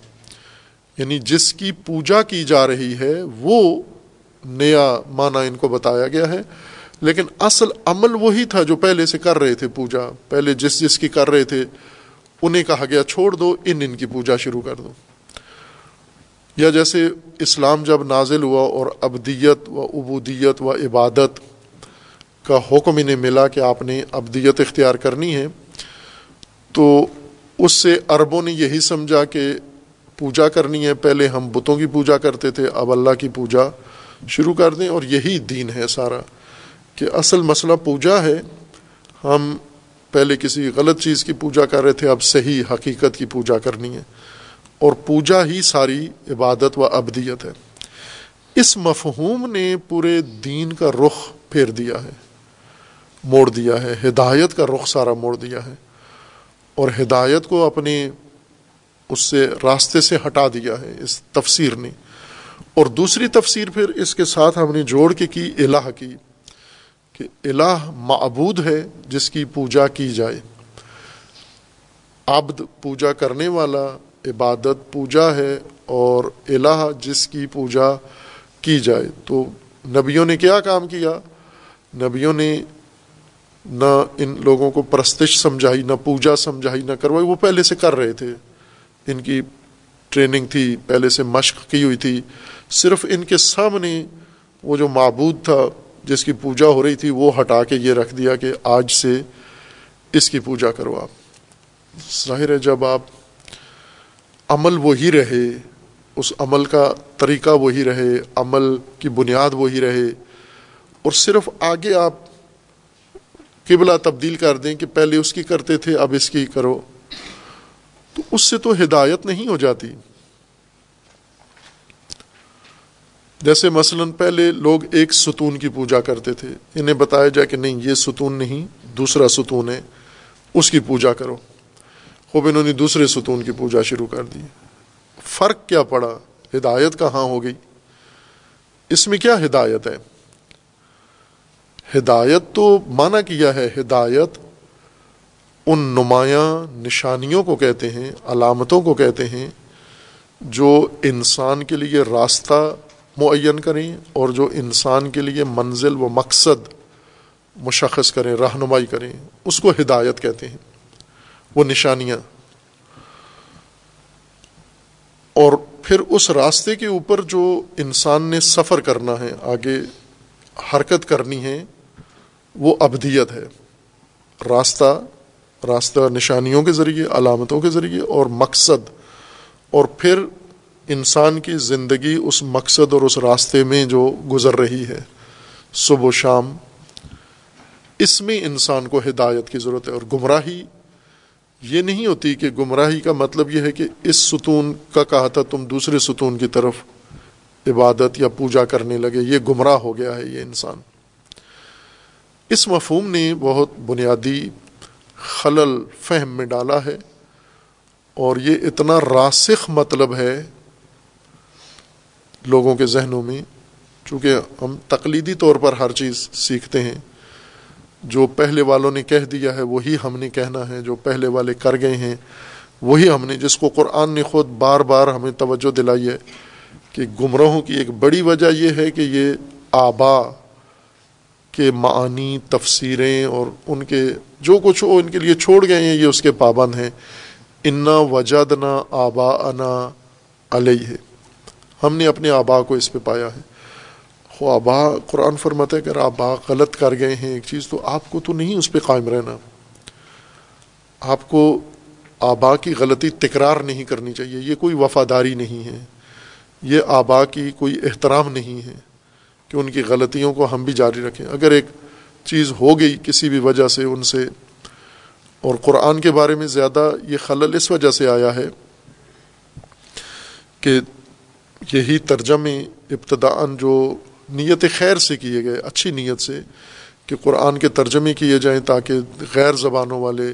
A: یعنی جس کی پوجا کی جا رہی ہے، وہ نیا معنی ان کو بتایا گیا ہے۔ لیکن اصل عمل وہی تھا جو پہلے سے کر رہے تھے پوجا۔ پہلے جس جس کی کر رہے تھے، انہیں کہا گیا چھوڑ دو، ان ان کی پوجا شروع کر دو۔ یا جیسے اسلام جب نازل ہوا اور ابدیت و عبودیت و عبادت کا حکم انہیں ملا کہ آپ نے ابدیت اختیار کرنی ہے، تو اس سے عربوں نے یہی سمجھا کہ پوجا کرنی ہے۔ پہلے ہم بتوں کی پوجا کرتے تھے، اب اللہ کی پوجا شروع کر دیں اور یہی دین ہے سارا کہ اصل مسئلہ پوجا ہے۔ ہم پہلے کسی غلط چیز کی پوجا کر رہے تھے، اب صحیح حقیقت کی پوجا کرنی ہے۔ اور پوجا ہی ساری عبادت و ابدیت ہے۔ اس مفہوم نے پورے دین کا رخ پھیر دیا ہے، موڑ دیا ہے۔ ہدایت کا رخ سارا موڑ دیا ہے۔ اور ہدایت کو اپنے اس سے، راستے سے ہٹا دیا ہے۔ اس تفسیر نے اور دوسری تفسیر پھر اس کے ساتھ ہم نے جوڑ کے کی، الہ کی، کہ الہ معبود ہے جس کی پوجا کی جائے۔ عبد پوجا کرنے والا، عبادت پوجا ہے اور الہ جس کی پوجا کی جائے۔ تو نبیوں نے کیا کام کیا؟ نبیوں نے نہ ان لوگوں کو پرستش سمجھائی، نہ پوجا سمجھائی، نہ کروائی۔ وہ پہلے سے کر رہے تھے۔ ان کی ٹریننگ تھی، پہلے سے مشق کی ہوئی تھی۔ صرف ان کے سامنے وہ جو معبود تھا جس کی پوجا ہو رہی تھی، وہ ہٹا کے یہ رکھ دیا کہ آج سے اس کی پوجا کرو آپ۔ ظاہر ہے، جب آپ عمل وہی رہے، اس عمل کا طریقہ وہی رہے، عمل کی بنیاد وہی رہے، اور صرف آگے آپ قبلہ تبدیل کر دیں کہ پہلے اس کی کرتے تھے، اب اس کی کرو، تو اس سے تو ہدایت نہیں ہو جاتی۔ جیسے مثلا پہلے لوگ ایک ستون کی پوجا کرتے تھے، انہیں بتایا جائے کہ نہیں، یہ ستون نہیں، دوسرا ستون ہے، اس کی پوجا کرو۔ خوب انہوں نے دوسرے ستون کی پوجا شروع کر دی۔ فرق کیا پڑا؟ ہدایت کہاں ہو گئی؟ اس میں کیا ہدایت ہے؟ ہدایت تو مانا کیا ہے؟ ہدایت ان نمایاں نشانیوں کو کہتے ہیں، علامتوں کو کہتے ہیں، جو انسان کے لیے راستہ معین کریں اور جو انسان کے لیے منزل و مقصد مشخص کریں، رہنمائی کریں، اس کو ہدایت کہتے ہیں۔ وہ نشانیاں۔ اور پھر اس راستے کے اوپر جو انسان نے سفر کرنا ہے، آگے حرکت کرنی ہے، وہ ابدیت ہے۔ راستہ راستہ نشانیوں کے ذریعے، علامتوں کے ذریعے اور مقصد۔ اور پھر انسان کی زندگی اس مقصد اور اس راستے میں جو گزر رہی ہے، صبح و شام، اس میں انسان کو ہدایت کی ضرورت ہے اور گمراہی یہ نہیں ہوتی کہ گمراہی کا مطلب یہ ہے کہ اس ستون کا کہا تھا، تم دوسرے ستون کی طرف عبادت یا پوجا کرنے لگے، یہ گمراہ ہو گیا ہے یہ انسان۔ اس مفہوم نے بہت بنیادی خلل فہم میں ڈالا ہے اور یہ اتنا راسخ مطلب ہے لوگوں کے ذہنوں میں، چونکہ ہم تقلیدی طور پر ہر چیز سیکھتے ہیں، جو پہلے والوں نے کہہ دیا ہے، وہی ہم نے کہنا ہے، جو پہلے والے کر گئے ہیں، وہی ہم نے، جس کو قرآن نے خود بار بار ہمیں توجہ دلائی ہے کہ گمراہوں کی ایک بڑی وجہ یہ ہے کہ یہ آبا کے معنی تفسیریں اور ان کے جو کچھ وہ ان کے لیے چھوڑ گئے ہیں، یہ اس کے پابند ہیں۔ انا وجد نہ آبا انا علیہ ہے ہم نے اپنے آبا کو اس پہ پایا ہے۔ خو آبا قرآن فرماتا ہے اگر آبا غلط کر گئے ہیں ایک چیز تو آپ کو تو نہیں اس پہ قائم رہنا۔ آپ کو آبا کی غلطی تکرار نہیں کرنی چاہیے، یہ کوئی وفاداری نہیں ہے۔ یہ آبا کی کوئی احترام نہیں ہے کہ ان کی غلطیوں کو ہم بھی جاری رکھیں۔ اگر ایک چیز ہو گئی کسی بھی وجہ سے ان سے، اور قرآن کے بارے میں زیادہ یہ خلل اس وجہ سے آیا ہے کہ یہی ترجمے ابتداً جو نیت خیر سے کیے گئے، اچھی نیت سے، کہ قرآن کے ترجمے کیے جائیں تاکہ غیر زبانوں والے،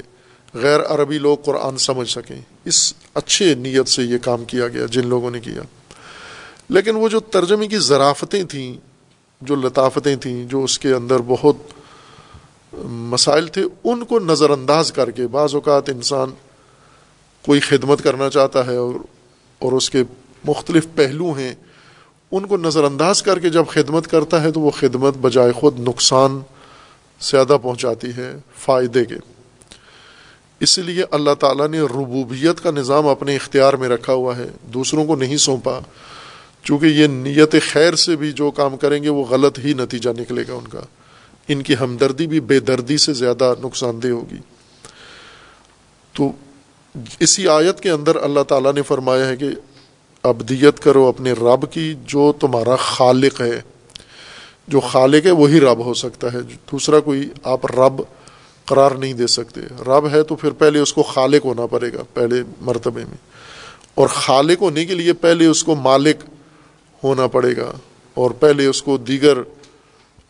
A: غیر عربی لوگ قرآن سمجھ سکیں۔ اس اچھے نیت سے یہ کام کیا گیا جن لوگوں نے کیا۔ لیکن وہ جو ترجمے کی ذرافتیں تھیں، جو لطافتیں تھیں، جو اس کے اندر بہت مسائل تھے، ان کو نظر انداز کر کے بعض اوقات انسان کوئی خدمت کرنا چاہتا ہے اور اور اس کے مختلف پہلو ہیں، ان کو نظر انداز کر کے جب خدمت کرتا ہے تو وہ خدمت بجائے خود نقصان زیادہ پہنچاتی ہے فائدے کے۔ اس لیے اللہ تعالیٰ نے ربوبیت کا نظام اپنے اختیار میں رکھا ہوا ہے، دوسروں کو نہیں سونپا۔ چونکہ یہ نیت خیر سے بھی جو کام کریں گے، وہ غلط ہی نتیجہ نکلے گا ان کا۔ ان کی ہمدردی بھی بے دردی سے زیادہ نقصان دہ ہوگی۔ تو اسی آیت کے اندر اللہ تعالیٰ نے فرمایا ہے کہ ابدیت کرو اپنے رب کی جو تمہارا خالق ہے۔ جو خالق ہے وہی رب ہو سکتا ہے۔ دوسرا کوئی آپ رب قرار نہیں دے سکتے۔ رب ہے تو پھر پہلے اس کو خالق ہونا پڑے گا پہلے مرتبے میں۔ اور خالق ہونے کے لیے پہلے اس کو مالک ہونا پڑے گا۔ اور پہلے اس کو دیگر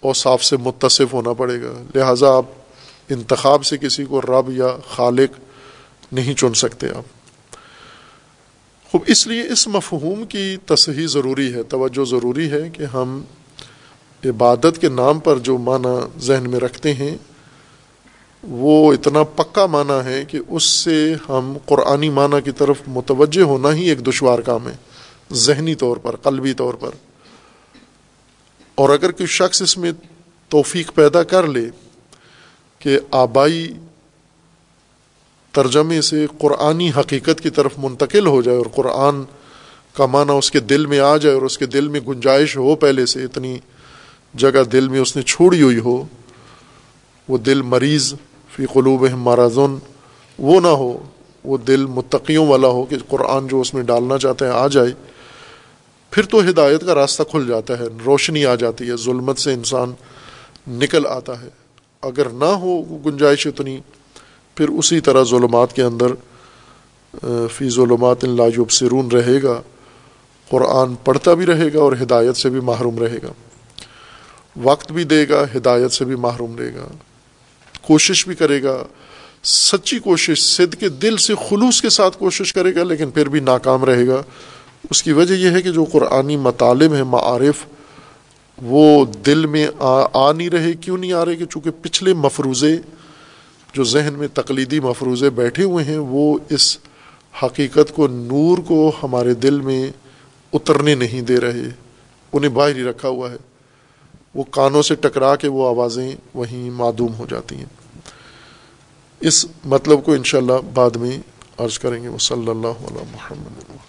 A: اوصاف سے متصف ہونا پڑے گا۔ لہٰذا آپ انتخاب سے کسی کو رب یا خالق نہیں چن سکتے آپ۔ خوب، اس لیے اس مفہوم کی تصحیح ضروری ہے، توجہ ضروری ہے کہ ہم عبادت کے نام پر جو معنی ذہن میں رکھتے ہیں، وہ اتنا پکا معنی ہے کہ اس سے ہم قرآنی معنی کی طرف متوجہ ہونا ہی ایک دشوار کام ہے، ذہنی طور پر، قلبی طور پر۔ اور اگر کوئی شخص اس میں توفیق پیدا کر لے کہ آبائی ترجمے سے قرآنی حقیقت کی طرف منتقل ہو جائے اور قرآن کا معنی اس کے دل میں آ جائے اور اس کے دل میں گنجائش ہو پہلے سے، اتنی جگہ دل میں اس نے چھوڑی ہوئی ہو، وہ دل مریض، فی قلوب مارازن وہ نہ ہو، وہ دل متقیوں والا ہو کہ قرآن جو اس میں ڈالنا چاہتے ہیں آ جائے۔ پھر تو ہدایت کا راستہ کھل جاتا ہے، روشنی آ جاتی ہے، ظلمت سے انسان نکل آتا ہے۔ اگر نہ ہو گنجائش اتنی پھر اسی طرح ظلمات کے اندر فی ظلمات لاجب سرون رہے گا، قرآن پڑھتا بھی رہے گا اور ہدایت سے بھی محروم رہے گا۔ وقت بھی دے گا، ہدایت سے بھی محروم رہے گا۔ کوشش بھی کرے گا، سچی کوشش صد کے دل سے خلوص کے ساتھ کوشش کرے گا، لیکن پھر بھی ناکام رہے گا۔ اس کی وجہ یہ ہے کہ جو قرآنی مطالب ہیں، معارف، وہ دل میں آ نہیں رہے، کیوں نہیں آ رہے؟ کہ چونکہ پچھلے مفروضے جو ذہن میں تقلیدی مفروضے بیٹھے ہوئے ہیں، وہ اس حقیقت کو، نور کو ہمارے دل میں اترنے نہیں دے رہے، انہیں باہر ہی رکھا ہوا ہے۔ وہ کانوں سے ٹکرا کے وہ آوازیں وہیں معدوم ہو جاتی ہیں۔ اس مطلب کو انشاءاللہ بعد میں عرض کریں گے۔ وہ صلی اللہ علیہ محمد۔